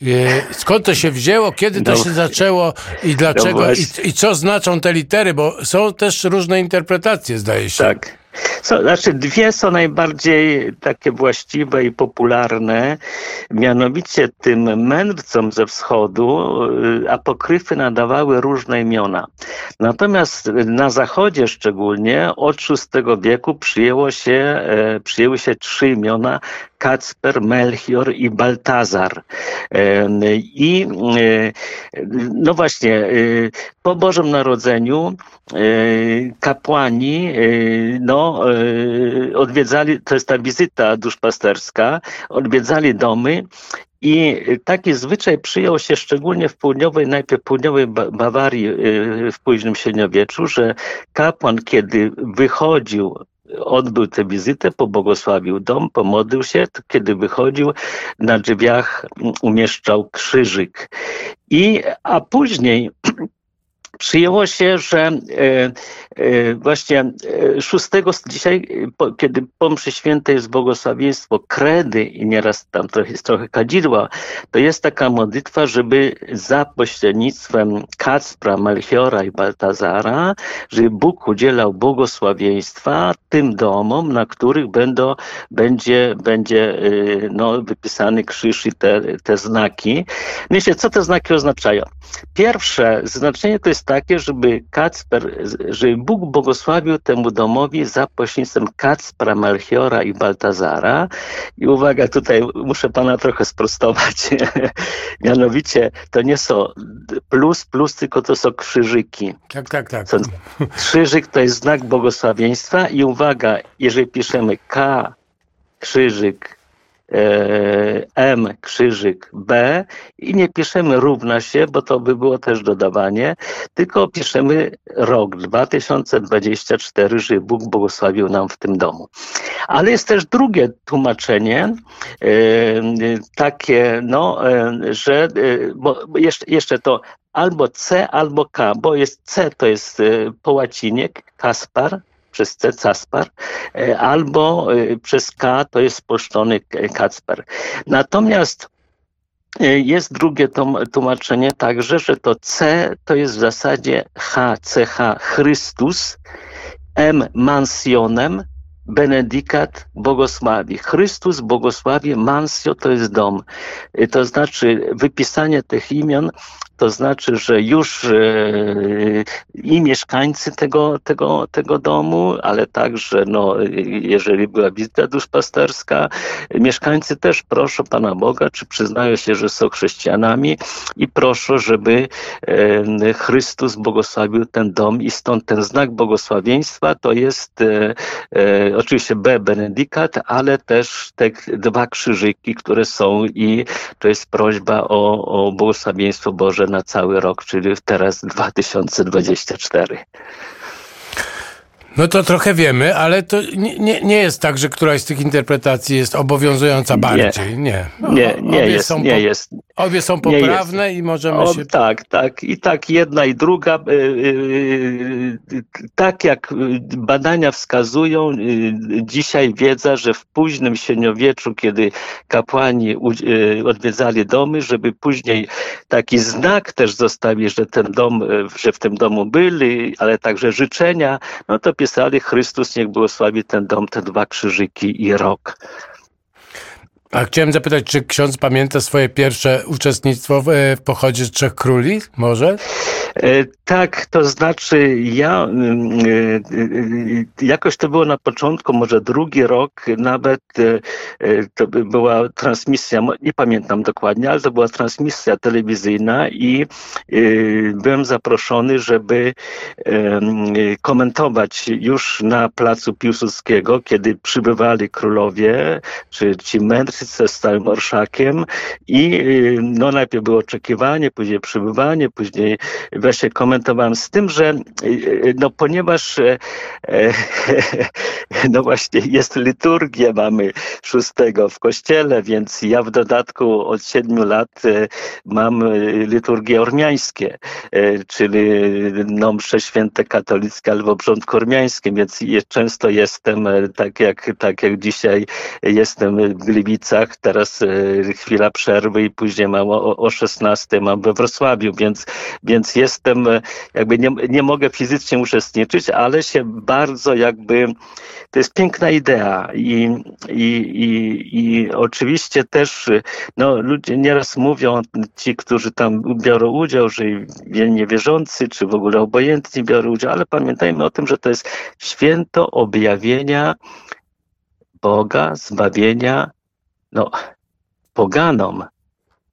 [SPEAKER 1] Y, skąd to się wzięło? Kiedy to no, się zaczęło i dlaczego? No I, I co znaczą te litery? Bo są też różne interpretacje, zdaje się.
[SPEAKER 6] Tak. So, znaczy dwie są najbardziej takie właściwe i popularne. Mianowicie tym mędrcom ze wschodu y, apokryfy nadawały różne imiona. Natomiast na zachodzie szczególnie od VI wieku przyjęło się, e, przyjęły się trzy imiona Kacper, Melchior i Baltazar. I e, no właśnie, e, po Bożym Narodzeniu e, kapłani no, odwiedzali, to jest ta wizyta duszpasterska, odwiedzali domy i taki zwyczaj przyjął się szczególnie w południowej, najpierw południowej Bawarii w późnym średniowieczu, że kapłan, kiedy wychodził odbył tę wizytę, pobłogosławił dom, pomodlił się, kiedy wychodził, na drzwiach umieszczał krzyżyk. I, a później przyjęło się, że e, e, właśnie 6 e, dzisiaj, kiedy po mszy świętej jest błogosławieństwo kredy i nieraz tam trochę, trochę kadzidła, to jest taka modlitwa, żeby za pośrednictwem Kacpra, Melchiora i Baltazara, żeby Bóg udzielał błogosławieństwa tym domom, na których będą, będzie, będzie no, wypisany krzyż i te, te znaki. Myślę, co te znaki oznaczają? Pierwsze znaczenie to jest takie, żeby Kacper, żeby Bóg błogosławił temu domowi za pośrednictwem Kacpra, Melchiora i Baltazara. I uwaga, tutaj muszę pana trochę sprostować. Mianowicie to nie są plus, plus, tylko to są krzyżyki.
[SPEAKER 1] Tak, tak, tak.
[SPEAKER 6] Krzyżyk to jest znak błogosławieństwa i uwaga, jeżeli piszemy K, krzyżyk, M krzyżyk B i nie piszemy równa się, bo to by było też dodawanie, tylko piszemy rok 2024, że Bóg błogosławił nam w tym domu. Ale jest też drugie tłumaczenie, e, takie, no, e, że bo jeszcze, jeszcze to albo C, albo K, bo jest C to jest po łacinie Kaspar, przez C Caspar, e, albo e, przez K to jest spolszczony Kacper. Natomiast e, jest drugie tłumaczenie także, że to C to jest w zasadzie H, CH Chrystus, M mansjonem, Benedikat błogosławi. Chrystus błogosławi, mansio to jest dom. To znaczy wypisanie tych imion to znaczy, że już e, i mieszkańcy tego, tego, tego domu, ale także, no, jeżeli była wizyta duszpasterska, mieszkańcy też proszą Pana Boga, czy przyznają się, że są chrześcijanami i proszą, żeby e, Chrystus błogosławił ten dom i stąd ten znak błogosławieństwa to jest oczywiście B, benedikat, ale też te dwa krzyżyki, które są i to jest prośba o, o błogosławieństwo Boże na cały rok, czyli teraz 2024.
[SPEAKER 1] No to trochę wiemy, ale to nie, nie, nie, jest tak, że któraś z tych interpretacji jest obowiązująca bardziej. Nie,
[SPEAKER 6] no, nie, nie, jest,
[SPEAKER 1] są
[SPEAKER 6] nie jest.
[SPEAKER 1] Obie są poprawne i możemy o, się...
[SPEAKER 6] Tak, tak. I tak jedna i druga. Y, y, y, tak jak badania wskazują, dzisiaj wiedza, że w późnym średniowieczu, kiedy kapłani odwiedzali domy, żeby później taki znak też zostawić, że ten dom, że w tym domu byli, ale także życzenia, no to pisali Chrystus niech błogosławi ten dom, te dwa krzyżyki i rok.
[SPEAKER 1] A chciałem zapytać, czy ksiądz pamięta swoje pierwsze uczestnictwo w, w pochodzie Trzech Króli? Może?
[SPEAKER 6] E, tak, to znaczy ja mm, e, e, jakoś to było na początku, może drugi rok, nawet to była transmisja, nie pamiętam dokładnie, ale to była transmisja telewizyjna i byłem zaproszony, żeby komentować już na placu Piłsudskiego, kiedy przybywali królowie, czy ci mędrcy ze stałym orszakiem i no najpierw było oczekiwanie, później przybywanie, później właśnie komentowałem z tym, że no ponieważ no właśnie jest liturgia, mamy szóstego w kościele, więc ja w dodatku od siedmiu lat mam liturgie ormiańskie, czyli no msze święte katolickie albo obrządku ormiańskim, więc często jestem, tak jak, tak jak dzisiaj jestem w Gliwicach, teraz chwila przerwy i później mam o, o 16 mam we Wrocławiu, więc, więc jest jestem, e, jakby nie, nie mogę fizycznie uczestniczyć, ale się bardzo jakby, to jest piękna idea i, i, i, i oczywiście też, no ludzie nieraz mówią, ci, którzy tam biorą udział, że niewierzący, czy w ogóle obojętni biorą udział, ale pamiętajmy o tym, że to jest święto objawienia Boga, zbawienia, no, poganom,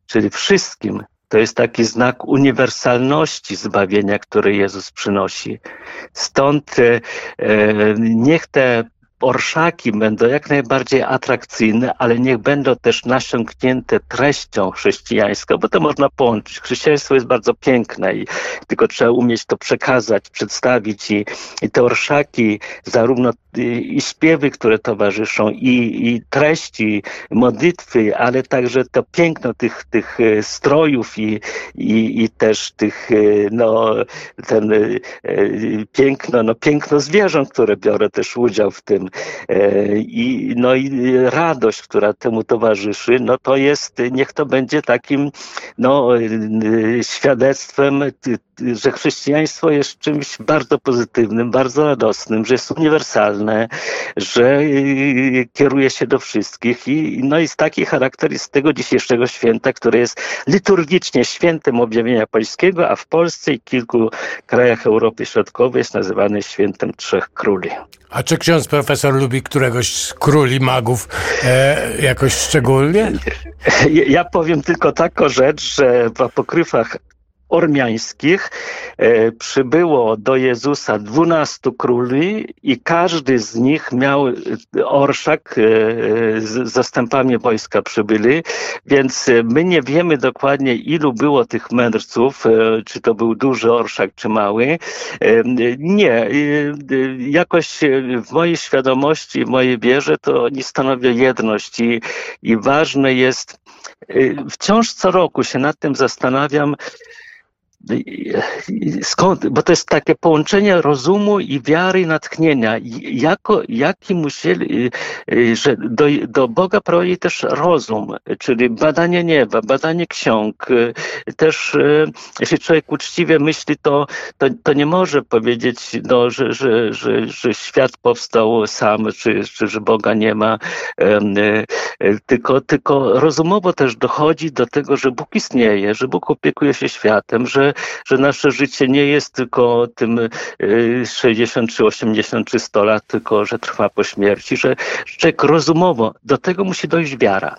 [SPEAKER 6] czyli wszystkim, to jest taki znak uniwersalności zbawienia, który Jezus przynosi. Stąd e, e niech te orszaki będą jak najbardziej atrakcyjne, ale niech będą też nasiąknięte treścią chrześcijańską, bo to można połączyć. Chrześcijaństwo jest bardzo piękne i tylko trzeba umieć to przekazać, przedstawić i, i te orszaki, zarówno i, śpiewy, które towarzyszą, i, i treści, modlitwy, ale także to piękno tych, tych e, strojów i, i, i też tych, e, no, ten e, piękno, no, piękno zwierząt, które biorę też udział w tym, I, no i radość, która temu towarzyszy, no to jest, niech to będzie takim no, świadectwem, że chrześcijaństwo jest czymś bardzo pozytywnym, bardzo radosnym, że jest uniwersalne, że y, kieruje się do wszystkich i no jest taki charakter jest tego dzisiejszego święta, które jest liturgicznie świętem objawienia pańskiego, a w Polsce i kilku krajach Europy Środkowej jest nazywany świętem Trzech Króli.
[SPEAKER 1] A czy ksiądz profesor lubi któregoś z króli magów e, jakoś szczególnie?
[SPEAKER 6] Ja powiem tylko taką rzecz, że w apokryfach ormiańskich e, przybyło do Jezusa dwunastu króli i każdy z nich miał e, orszak e, z zastępami wojska przybyli, więc my nie wiemy dokładnie ilu było tych mędrców, czy to był duży orszak, czy mały. Nie, jakoś w mojej świadomości, w mojej wierze to oni stanowią jedność i, i ważne jest, wciąż co roku się nad tym zastanawiam, skąd, bo to jest takie połączenie rozumu i wiary i natchnienia. Jako, jaki musieli, y, y, że do, do Boga prowadzi też rozum, czyli badanie nieba, badanie ksiąg. Y, też jeśli człowiek uczciwie myśli, to, to, to nie może powiedzieć, no, że, że, że, że świat powstał sam, czy, czy że Boga nie ma, tylko, tylko rozumowo też dochodzi do tego, że Bóg istnieje, że Bóg opiekuje się światem, że że, nasze życie nie jest tylko tym 60 y, czy 80 czy 100 lat, tylko że trwa po śmierci, że człowiek rozumowo, do tego musi dojść wiara.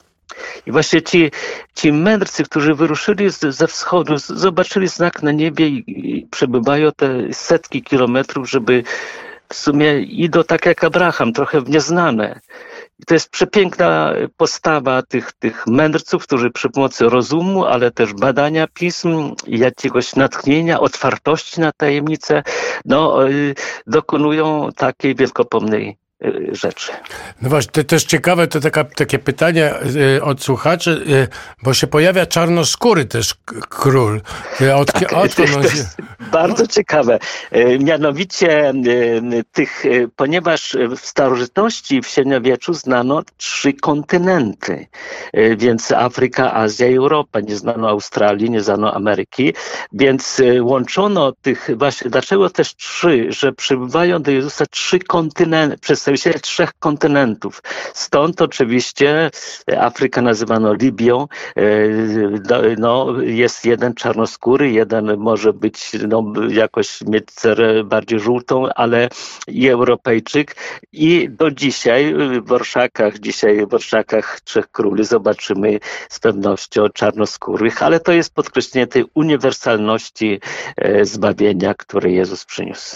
[SPEAKER 6] I właśnie ci, ci mędrcy, którzy wyruszyli z, ze wschodu, zobaczyli znak na niebie i, i przebywają te setki kilometrów, żeby w sumie idą tak jak Abraham, trochę w nieznane. I to jest przepiękna postawa tych, tych mędrców, którzy przy pomocy rozumu, ale też badania pism jakiegoś natchnienia, otwartości na tajemnice, no, y, dokonują takiej wielkopomnej rzeczy.
[SPEAKER 1] No właśnie, to też ciekawe, to taka, takie pytanie y, od słuchaczy, y, bo się pojawia czarnoskóry też król.
[SPEAKER 6] Od, tak, od, to bardzo ciekawe. Mianowicie tych, ponieważ w starożytności w średniowieczu znano trzy kontynenty, więc Afryka, Azja i Europa. Nie znano Australii, nie znano Ameryki, więc łączono tych właśnie, dlaczego też trzy, że przybywają do Jezusa trzy kontynenty, przez przedstawiciele trzech kontynentów. Stąd oczywiście Afryka nazywano Libią. No, jest jeden czarnoskóry, jeden może być no, jakoś mieć cerę bardziej żółtą, ale i Europejczyk. I do dzisiaj w Orszakach, dzisiaj w Orszakach Trzech Króli zobaczymy z pewnością czarnoskórych, ale to jest podkreślenie tej uniwersalności e, zbawienia, które Jezus przyniósł.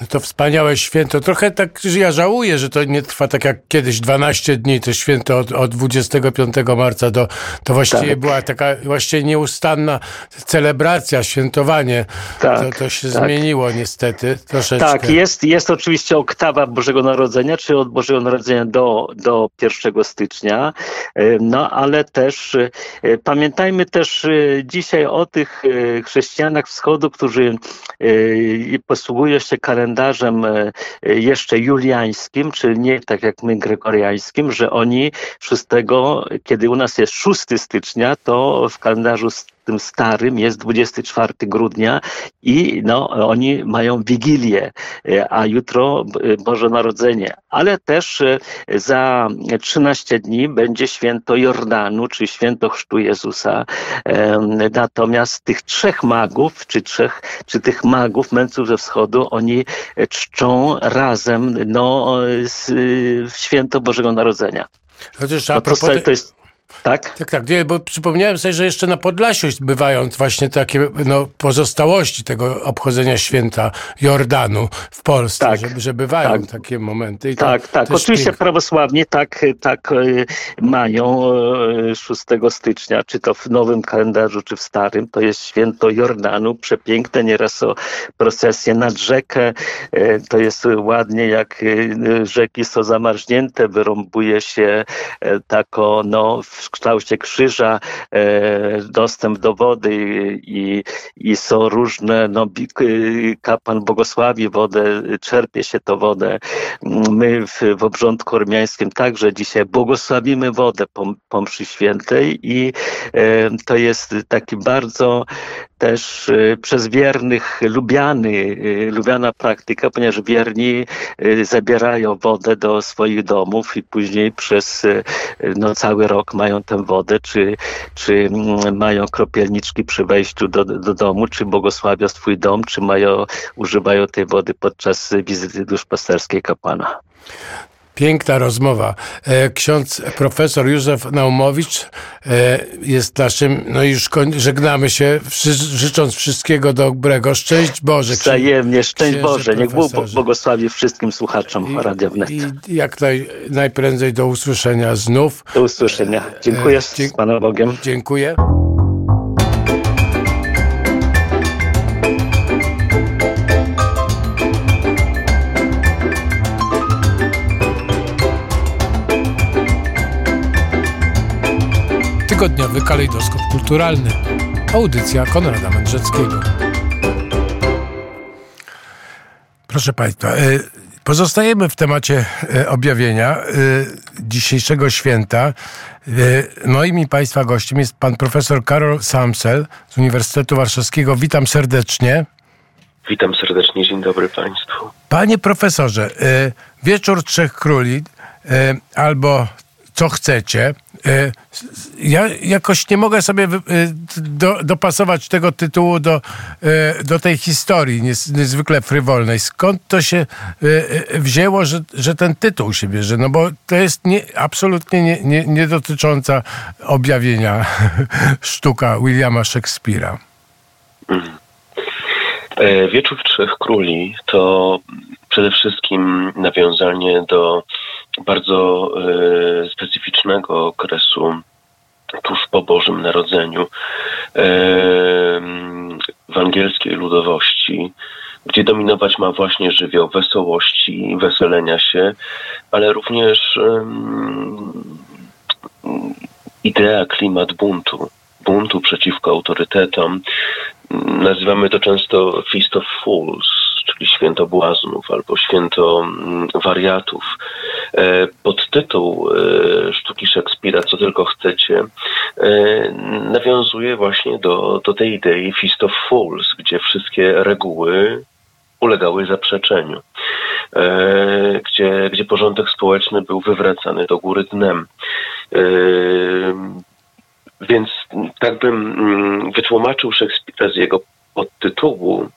[SPEAKER 1] No to wspaniałe święto. Trochę tak, że ja żałuję, że to nie trwa tak jak kiedyś 12 dni, to święto od, od 25 marca do, to właściwie tak. była taka właściwie nieustanna celebracja, świętowanie. Tak, to, to się tak. zmieniło niestety troszeczkę.
[SPEAKER 6] Tak, jest, jest oczywiście oktawa Bożego Narodzenia, czy od Bożego Narodzenia do, do 1 stycznia, e, no ale też e, pamiętajmy też e, dzisiaj o tych chrześcijanach wschodu, którzy posługują się kalendarzem jeszcze juliańskim, czyli nie tak jak my gregoriańskim, że oni 6, kiedy u nas jest 6 stycznia, to w kalendarzu tym starym jest 24 grudnia i no, oni mają Wigilię, e, a jutro e, Boże Narodzenie. Ale też e, za 13 dni będzie święto Jordanu, czy święto Chrztu Jezusa. Natomiast tych trzech magów, czy, trzech, czy tych magów, mędrców ze wschodu, oni czczą razem no, święto Bożego Narodzenia.
[SPEAKER 1] Chociaż a no propos... to jest tak? Tak, tak. Bo przypomniałem sobie, że jeszcze na Podlasiu bywają właśnie takie no, pozostałości tego obchodzenia święta Jordanu w Polsce, tak, że, że bywają tak. takie momenty.
[SPEAKER 6] I tak, tak. Oczywiście piękne. prawosławnie tak, tak e, mają 6 e, stycznia, czy to w nowym kalendarzu, czy w starym. To jest święto Jordanu, przepiękne, nieraz o procesję nad rzekę. E, to jest ładnie, jak rzeki są zamarznięte, wyrąbuje się tako, no, w kształcie krzyża e, dostęp do wody i, i są różne, no, kapłan błogosławi wodę, czerpie się to wodę. My w, w obrządku ormiańskim także dzisiaj błogosławimy wodę po, po mszy świętej i e, to jest taki bardzo też przez wiernych lubiany, lubiana praktyka, ponieważ wierni zabierają wodę do swoich domów i później przez no, cały rok mają tę wodę, czy, czy mm, mają kropielniczki przy wejściu do, do domu, czy błogosławią swój dom, czy mają, używają tej wody podczas wizyty duszpasterskiej kapłana.
[SPEAKER 1] Piękna rozmowa. E, ksiądz profesor Józef Naumowicz e, jest naszym, no i już żegnamy się, życząc wszystkiego dobrego. Szczęść Boże.
[SPEAKER 6] Wzajemnie, szczęść Boże. Niech Bóg błogosławi wszystkim słuchaczom Radia Wnet.
[SPEAKER 1] I jak naj, najprędzej do usłyszenia znów.
[SPEAKER 6] Do usłyszenia. Dziękuję e, z Panem Bogiem.
[SPEAKER 1] Dziękuję. Tygodniowy kalejdoskop kulturalny. Audycja Konrada Mędrzeckiego. Proszę Państwa, e, pozostajemy w temacie e, objawienia e, dzisiejszego święta. Moim i Państwa gościem jest pan profesor Karol Samsel z Uniwersytetu Warszawskiego. Witam serdecznie.
[SPEAKER 7] Witam serdecznie, dzień dobry Państwu.
[SPEAKER 1] Panie profesorze, Wieczór Trzech Króli albo co chcecie. E, ja jakoś nie mogę sobie e, do, dopasować tego tytułu do, e, do tej historii niezwykle frywolnej. Skąd to się wzięło, że, że ten tytuł się bierze? No bo to jest nie, absolutnie nie, nie, nie dotycząca objawienia sztuka Williama Shakespeare'a.
[SPEAKER 7] Mhm. Wieczór Trzech Króli to przede wszystkim nawiązanie do bardzo e, specyficznego okresu tuż po Bożym Narodzeniu e, w angielskiej ludowości, gdzie dominować ma właśnie żywioł wesołości, weselenia się, ale również idea, klimat buntu, buntu przeciwko autorytetom. Nazywamy to często Feast of Fools, czyli święto błaznów albo święto mm, wariatów. E, podtytuł e, sztuki Szekspira, co tylko chcecie, e, nawiązuje właśnie do, do tej idei Feast of Fools, gdzie wszystkie reguły ulegały zaprzeczeniu. gdzie, gdzie porządek społeczny był wywracany do góry dnem. Więc tak bym mm, wytłumaczył Szekspira z jego podtytułu,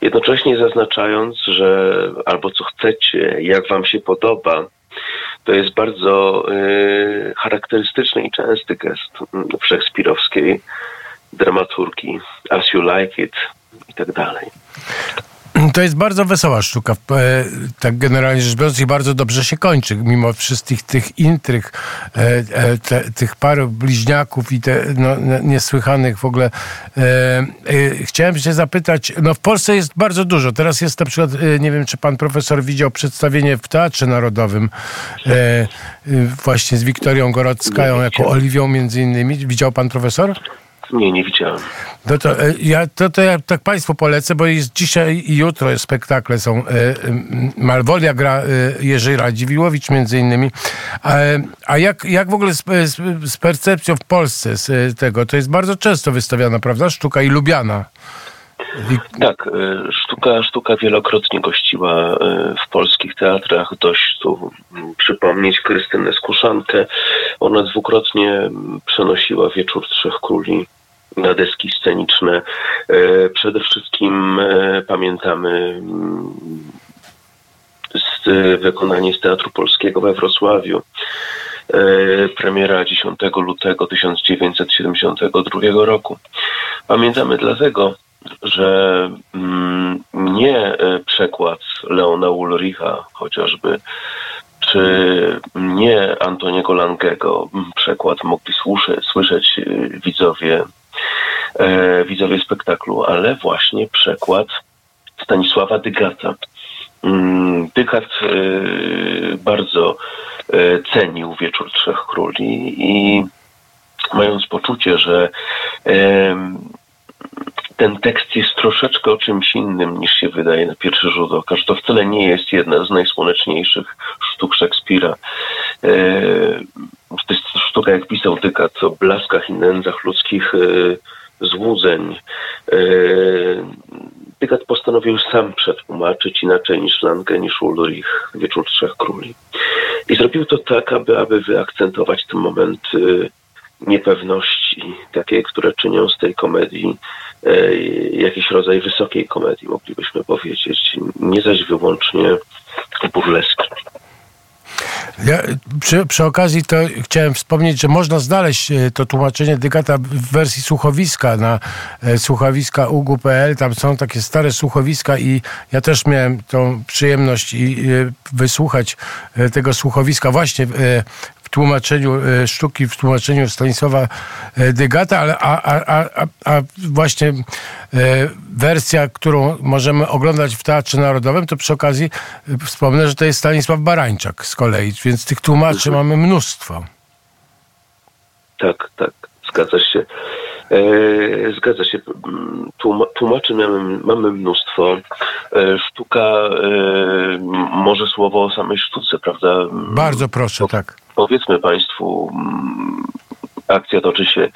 [SPEAKER 7] jednocześnie zaznaczając, że albo co chcecie, jak wam się podoba, to jest bardzo y, charakterystyczny i częsty gest szekspirowskiej dramaturgii, as you like it i tak dalej.
[SPEAKER 1] To jest bardzo wesoła sztuka, e, tak generalnie rzecz biorąc i bardzo dobrze się kończy, mimo wszystkich tych intryg, e, e, te, tych paru bliźniaków i te no, niesłychanych w ogóle. Chciałem się zapytać, no w Polsce jest bardzo dużo, teraz jest na przykład, nie wiem czy pan profesor widział przedstawienie w Teatrze Narodowym właśnie z Wiktorią Gorodzkają jako Oliwią między innymi. Widział pan profesor?
[SPEAKER 7] Nie, nie widziałem.
[SPEAKER 1] No to e, ja, to, to ja tak Państwu polecę, bo jest dzisiaj i jutro spektakle są. E, Malwolia gra e, Jerzy Radziwiłowicz między innymi. A, a jak, jak w ogóle z, z, z, percepcją w Polsce z tego? To jest bardzo często wystawiana, prawda? Sztuka i lubiana.
[SPEAKER 7] Tak, sztuka, sztuka wielokrotnie gościła w polskich teatrach. Dość tu przypomnieć Krystynę Skuszankę. Ona dwukrotnie przenosiła Wieczór Trzech Króli na deski sceniczne. E, przede wszystkim e, pamiętamy mm, wykonanie z Teatru Polskiego we Wrocławiu. E, premiera 10 lutego 1972 roku. Pamiętamy dlatego, że mm, nie przekład Leona Ulricha chociażby, czy nie Antoniego Langego przekład mogli słyszeć, słyszeć widzowie e, widzowie spektaklu, ale właśnie przekład Stanisława Dygata. Mm, Dygat e, bardzo e, cenił Wieczór Trzech Króli i mając poczucie, że e, ten tekst jest troszeczkę o czymś innym niż się wydaje na pierwszy rzut oka, że to wcale nie jest jedna z najsłoneczniejszych sztuk Szekspira. Sztuka, jak pisał Dykat, o blaskach i nędzach ludzkich e, złudzeń. E, Dygat postanowił sam przetłumaczyć inaczej niż Lange, niż Ulrich Wieczór Trzech Króli. I zrobił to tak, aby, aby wyakcentować ten moment niepewności, takie, które czynią z tej komedii e, jakiś rodzaj wysokiej komedii, moglibyśmy powiedzieć, nie zaś wyłącznie burleski.
[SPEAKER 1] Ja przy, przy, okazji to chciałem wspomnieć, że można znaleźć e, to tłumaczenie Dygata w wersji słuchowiska na e, słuchowiska ugu.pl. Tam są takie stare słuchowiska i ja też miałem tą przyjemność i wysłuchać tego słuchowiska właśnie tłumaczeniu e, sztuki, w tłumaczeniu Stanisława e, Dygata, ale a, a, a, a właśnie e, wersja, którą możemy oglądać w Teatrze Narodowym, to przy okazji wspomnę, że to jest Stanisław Barańczak z kolei, więc tych tłumaczy mhm. mamy mnóstwo.
[SPEAKER 7] Tak, tak, zgadza się. E, zgadza się. Tłumaczy mamy, mamy mnóstwo. E, sztuka, e, może słowo o samej sztuce, prawda?
[SPEAKER 1] Bardzo proszę, tak.
[SPEAKER 7] Powiedzmy Państwu, akcja toczy się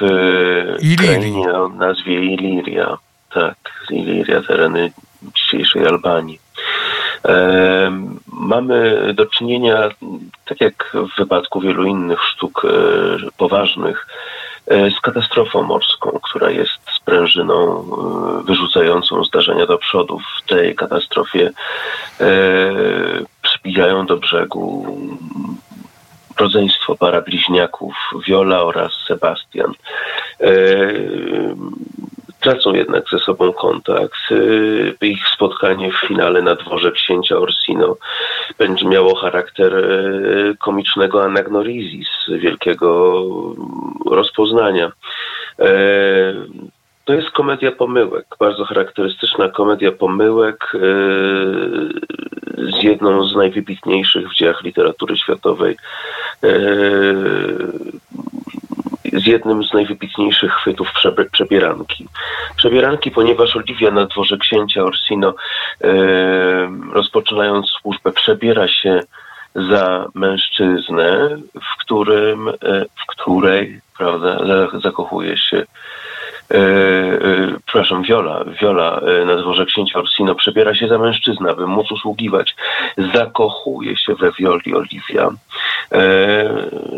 [SPEAKER 7] w krainie o nazwie Iliria. Tak, Iliria, tereny dzisiejszej Albanii. Mamy do czynienia, tak jak w wypadku wielu innych sztuk e, poważnych, e, z katastrofą morską, która jest sprężyną e, wyrzucającą zdarzenia do przodu. W tej katastrofie przybijają do brzegu rodzeństwo para bliźniaków Viola oraz Sebastian tracą jednak ze sobą kontakt. Y, ich spotkanie w finale na dworze księcia Orsino będzie miało charakter y, komicznego anagnorizis, wielkiego rozpoznania. Y, to jest komedia pomyłek, bardzo charakterystyczna komedia pomyłek z jedną z najwybitniejszych w dziejach literatury światowej z jednym z najwybitniejszych chwytów przebieranki. Przebieranki, ponieważ Oliwia na dworze księcia Orsino, rozpoczynając służbę, przebiera się za mężczyznę, w którym, e, w której, prawda, zakochuje się e, e, przepraszam, Viola e, na dworze księcia Orsino przebiera się za mężczyznę, by móc usługiwać. Zakochuje się we Violi Oliwia,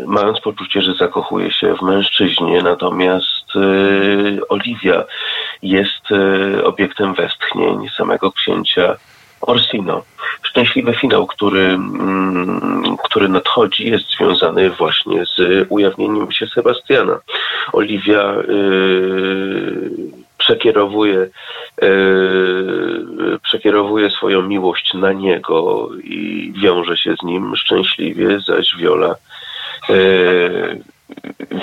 [SPEAKER 7] mając poczucie, że zakochuje się w mężczyźnie, natomiast e, Oliwia jest e, obiektem westchnień samego księcia Orsino. Szczęśliwy finał, który, mm, który nadchodzi, jest związany właśnie z ujawnieniem się Sebastiana. Oliwia przekierowuje, y, przekierowuje swoją miłość na niego i wiąże się z nim szczęśliwie, zaś Viola y,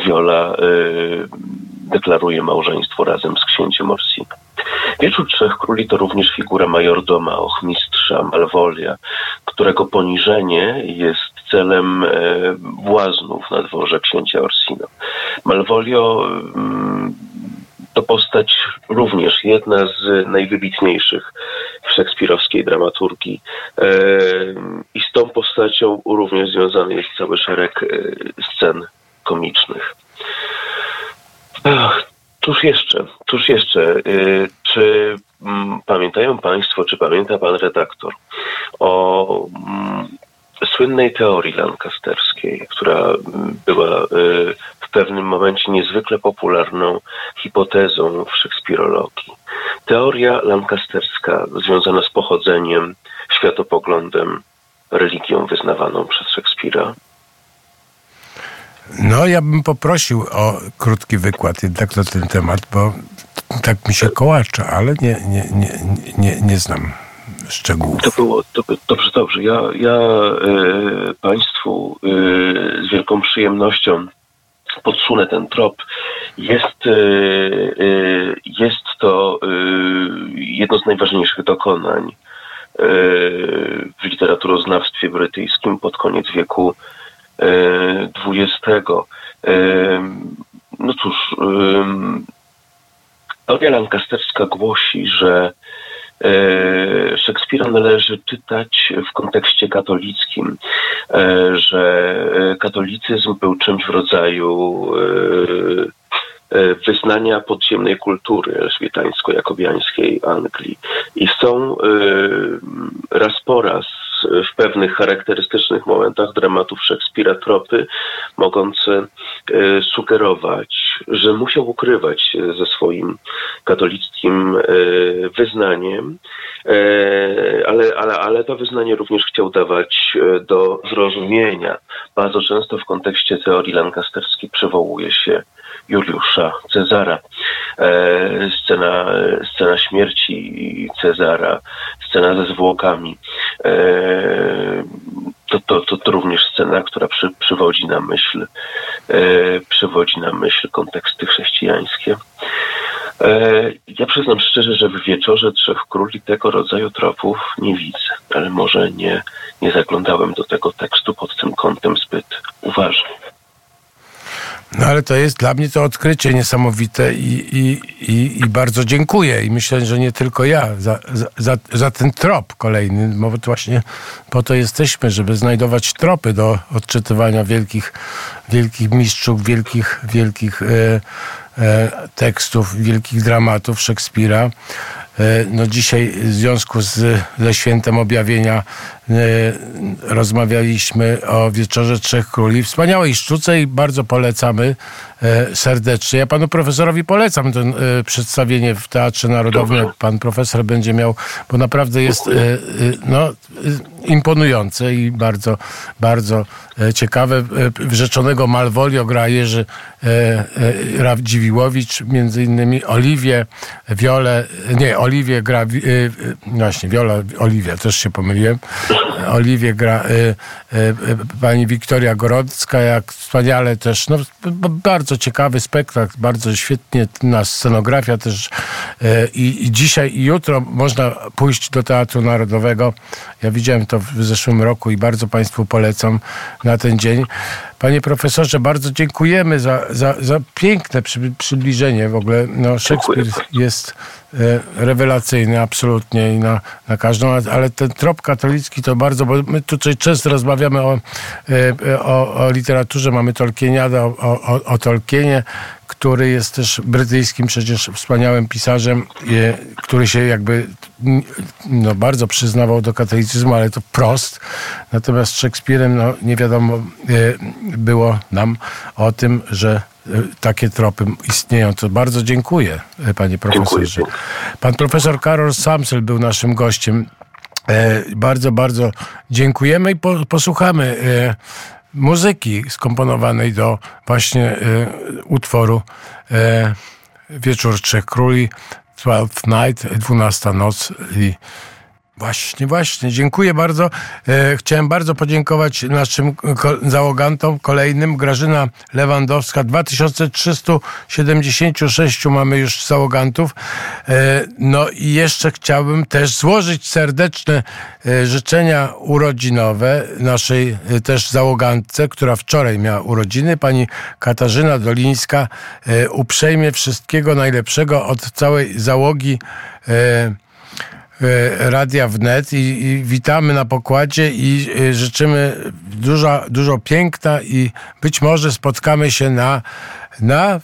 [SPEAKER 7] Viola y, deklaruje małżeństwo razem z księciem Orsino. Wieczór Trzech Króli to również figura majordoma, ochmistrza, Malwolia, którego poniżenie jest celem e, błaznów na dworze księcia Orsino. Malvolio mm, to postać również jedna z najwybitniejszych w szekspirowskiej dramaturgii. E, I z tą postacią również związany jest cały szereg e, scen komicznych. Cóż jeszcze, cóż jeszcze, y, czy mm, pamiętają Państwo, czy pamięta Pan redaktor o mm, słynnej teorii lancasterskiej, która była w pewnym momencie niezwykle popularną hipotezą w szekspirologii. Teoria lancasterska związana z pochodzeniem, światopoglądem, religią wyznawaną przez Szekspira.
[SPEAKER 1] No, ja bym poprosił o krótki wykład jednak na ten temat, bo tak mi się kołacza, ale nie, nie, nie, nie, nie znam szczegółów.
[SPEAKER 7] To było, to, dobrze, dobrze. Ja, ja e, Państwu e, z wielką przyjemnością podsunę ten trop. Jest, e, e, jest to e, jedno z najważniejszych dokonań w literaturoznawstwie brytyjskim pod koniec wieku XX. No cóż, teoria lancasterska głosi, że Szekspira należy czytać w kontekście katolickim, e, że katolicyzm był czymś w rodzaju e, wyznania podziemnej kultury elżbietańsko-jakobiańskiej Anglii. I są raz po raz w pewnych charakterystycznych momentach dramatów Szekspira tropy mogące e, sugerować, że musiał ukrywać się ze swoim katolickim e, wyznaniem, e, ale, ale, ale to wyznanie również chciał dawać do zrozumienia. Bardzo często w kontekście teorii lancasterskiej przywołuje się Juliusza Cezara. Scena, scena śmierci Cezara, scena ze zwłokami. To, to, to, to również scena, która przy, przywodzi na myśl, przywodzi na myśl konteksty chrześcijańskie. Ja przyznam szczerze, że w wieczorze Trzech Króli tego rodzaju tropów nie widzę, ale może nie, nie zaglądałem do tego tekstu pod tym kątem zbyt uważnie.
[SPEAKER 1] No ale to jest dla mnie to odkrycie niesamowite i, i, i, i bardzo dziękuję. I myślę, że nie tylko ja za, za, za ten trop kolejny, bo właśnie po to jesteśmy, żeby znajdować tropy do odczytywania wielkich, wielkich mistrzów, wielkich, wielkich e, e, tekstów, wielkich dramatów Szekspira. E, no dzisiaj w związku z, ze świętem objawienia e, rozmawialiśmy o Wieczorze Trzech Króli. Wspaniałej sztuce i bardzo polecamy e, serdecznie. Ja panu profesorowi polecam to przedstawienie w Teatrze Narodowym. Pan profesor będzie miał, bo naprawdę jest no, imponujące i bardzo, bardzo ciekawe. Rzeczonego Malvolio gra Jerzy Radziwiłowicz, między innymi Oliwię, Wiolę, nie, Oliwię gra, właśnie, Wiola, Oliwia, też się pomyliłem. Oliwię gra pani Wiktoria Gorodzka, jak wspaniale też, no bardzo ciekawy spektakl, bardzo świetnie na scenografia też i, i dzisiaj i jutro można pójść do Teatru Narodowego. Ja widziałem to w zeszłym roku i bardzo Państwu polecam na ten dzień. Panie profesorze, bardzo dziękujemy za, za, za piękne przy, przybliżenie. W ogóle no, Szekspir jest e, rewelacyjny absolutnie i na, na każdą, ale ten trop katolicki to bardzo, bo my tutaj często rozmawiamy o, e, o, o literaturze, mamy Tolkieniada, o, o, o Tolkienie, który jest też brytyjskim przecież wspaniałym pisarzem, który się jakby no, bardzo przyznawał do katolicyzmu, ale to prost. Natomiast Szekspirem no, nie wiadomo e, było nam o tym, że e, takie tropy istnieją. To bardzo dziękuję, e, panie profesorze. Pan profesor Karol Samsel był naszym gościem. Bardzo, bardzo dziękujemy i po, posłuchamy muzyki skomponowanej do właśnie e, utworu e, Wieczór Trzech Króli, Twelfth Night, Dwunasta Noc i Właśnie, właśnie. Dziękuję bardzo. E, chciałem bardzo podziękować naszym załogantom kolejnym. Grażyna Lewandowska, 2376 mamy już załogantów. E, no i jeszcze chciałbym też złożyć serdeczne e, życzenia urodzinowe naszej też załogantce, która wczoraj miała urodziny. Pani Katarzyna Dolińska. Uprzejmie wszystkiego najlepszego od całej załogi Radia Wnet i, i witamy na pokładzie i e, życzymy dużo, dużo piękna i być może spotkamy się na, na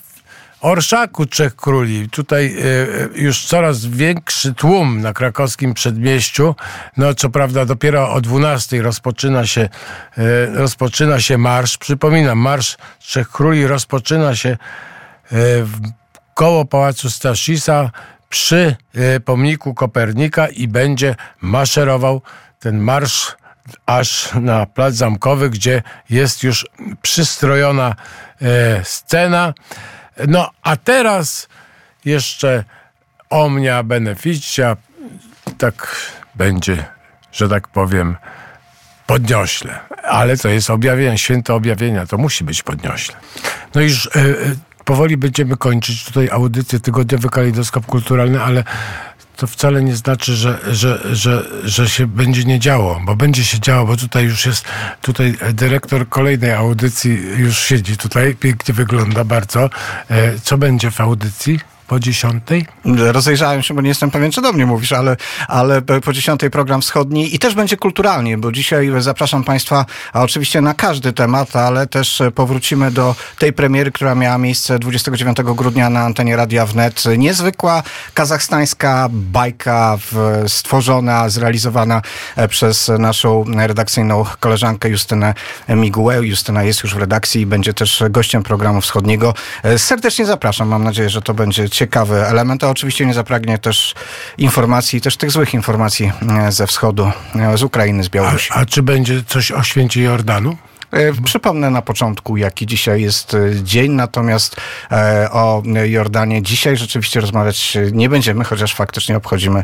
[SPEAKER 1] Orszaku Trzech Króli. Tutaj e, już coraz większy tłum na krakowskim przedmieściu. No co prawda dopiero o 12 rozpoczyna się, e, rozpoczyna się marsz. Przypominam, marsz Trzech Króli rozpoczyna się e, w koło Pałacu Stasisa przy e, pomniku Kopernika i będzie maszerował ten marsz aż na Plac Zamkowy, gdzie jest już przystrojona e, scena. No a teraz jeszcze omnia beneficia, tak będzie, że tak powiem, podniośle. Ale to jest objawienie, święto objawienia, to musi być podniośle. No e, powoli będziemy kończyć tutaj audycję Tygodniowy Kalejdoskop Kulturalny, ale to wcale nie znaczy, że, że, że, że się będzie nie działo, bo będzie się działo, bo tutaj już jest, tutaj dyrektor kolejnej audycji już siedzi tutaj, pięknie wygląda bardzo. E, Co będzie w audycji po dziesiątej?
[SPEAKER 8] Rozejrzałem się, bo nie jestem pewien, czy do mnie mówisz, ale, ale po dziesiątej program wschodni i też będzie kulturalnie, bo dzisiaj zapraszam Państwa a oczywiście na każdy temat, ale też powrócimy do tej premiery, która miała miejsce 29 grudnia na antenie Radia Wnet. Niezwykła kazachstańska bajka w, stworzona, zrealizowana e, przez naszą redakcyjną koleżankę Justynę Migułę. Justyna jest już w redakcji i będzie też gościem programu wschodniego. E, Serdecznie zapraszam. Mam nadzieję, że to będzie ciekawy element, a oczywiście nie zapragnie też informacji, też tych złych informacji e, ze wschodu, e, z Ukrainy, z
[SPEAKER 1] A,
[SPEAKER 8] Białorusi.
[SPEAKER 1] a czy będzie coś o święcie Jordanu?
[SPEAKER 8] E, Przypomnę na początku, jaki dzisiaj jest dzień, natomiast o Jordanie dzisiaj rzeczywiście rozmawiać nie będziemy, chociaż faktycznie obchodzimy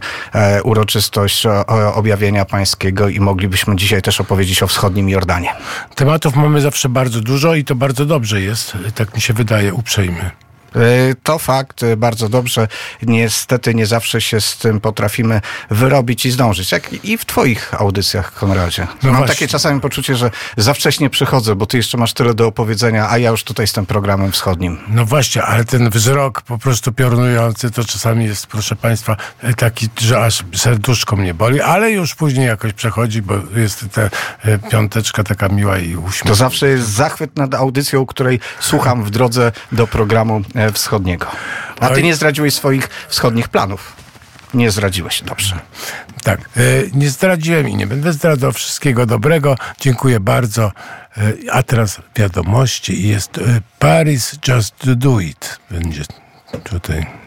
[SPEAKER 8] uroczystość objawienia pańskiego i moglibyśmy dzisiaj też opowiedzieć o wschodnim Jordanie.
[SPEAKER 1] Tematów mamy zawsze bardzo dużo i to bardzo dobrze jest, tak mi się wydaje, uprzejmy.
[SPEAKER 8] E, To fakt, e, bardzo dobrze. Niestety nie zawsze się z tym potrafimy wyrobić i zdążyć. Jak i w twoich audycjach, Konradzie.
[SPEAKER 1] No
[SPEAKER 8] Mam
[SPEAKER 1] właśnie.
[SPEAKER 8] takie czasami poczucie, że za wcześnie przychodzę, bo ty jeszcze masz tyle do opowiedzenia, a ja już tutaj z tym programem wschodnim.
[SPEAKER 1] No właśnie, ale ten wzrok po prostu piorunujący to czasami jest, proszę Państwa, taki, że aż serduszko mnie boli, ale już później jakoś przechodzi, bo jest ta e, piąteczka taka miła i uśmiech.
[SPEAKER 8] To zawsze jest zachwyt nad audycją, której słucham w drodze do programu wschodniego. A ty nie zdradziłeś swoich wschodnich planów. Nie zdradziłeś, dobrze.
[SPEAKER 1] Tak, e, nie zdradziłem i nie będę zdradzał wszystkiego dobrego. Dziękuję bardzo. E, a teraz wiadomości jest e, Paris Just Do It. Będzie tutaj.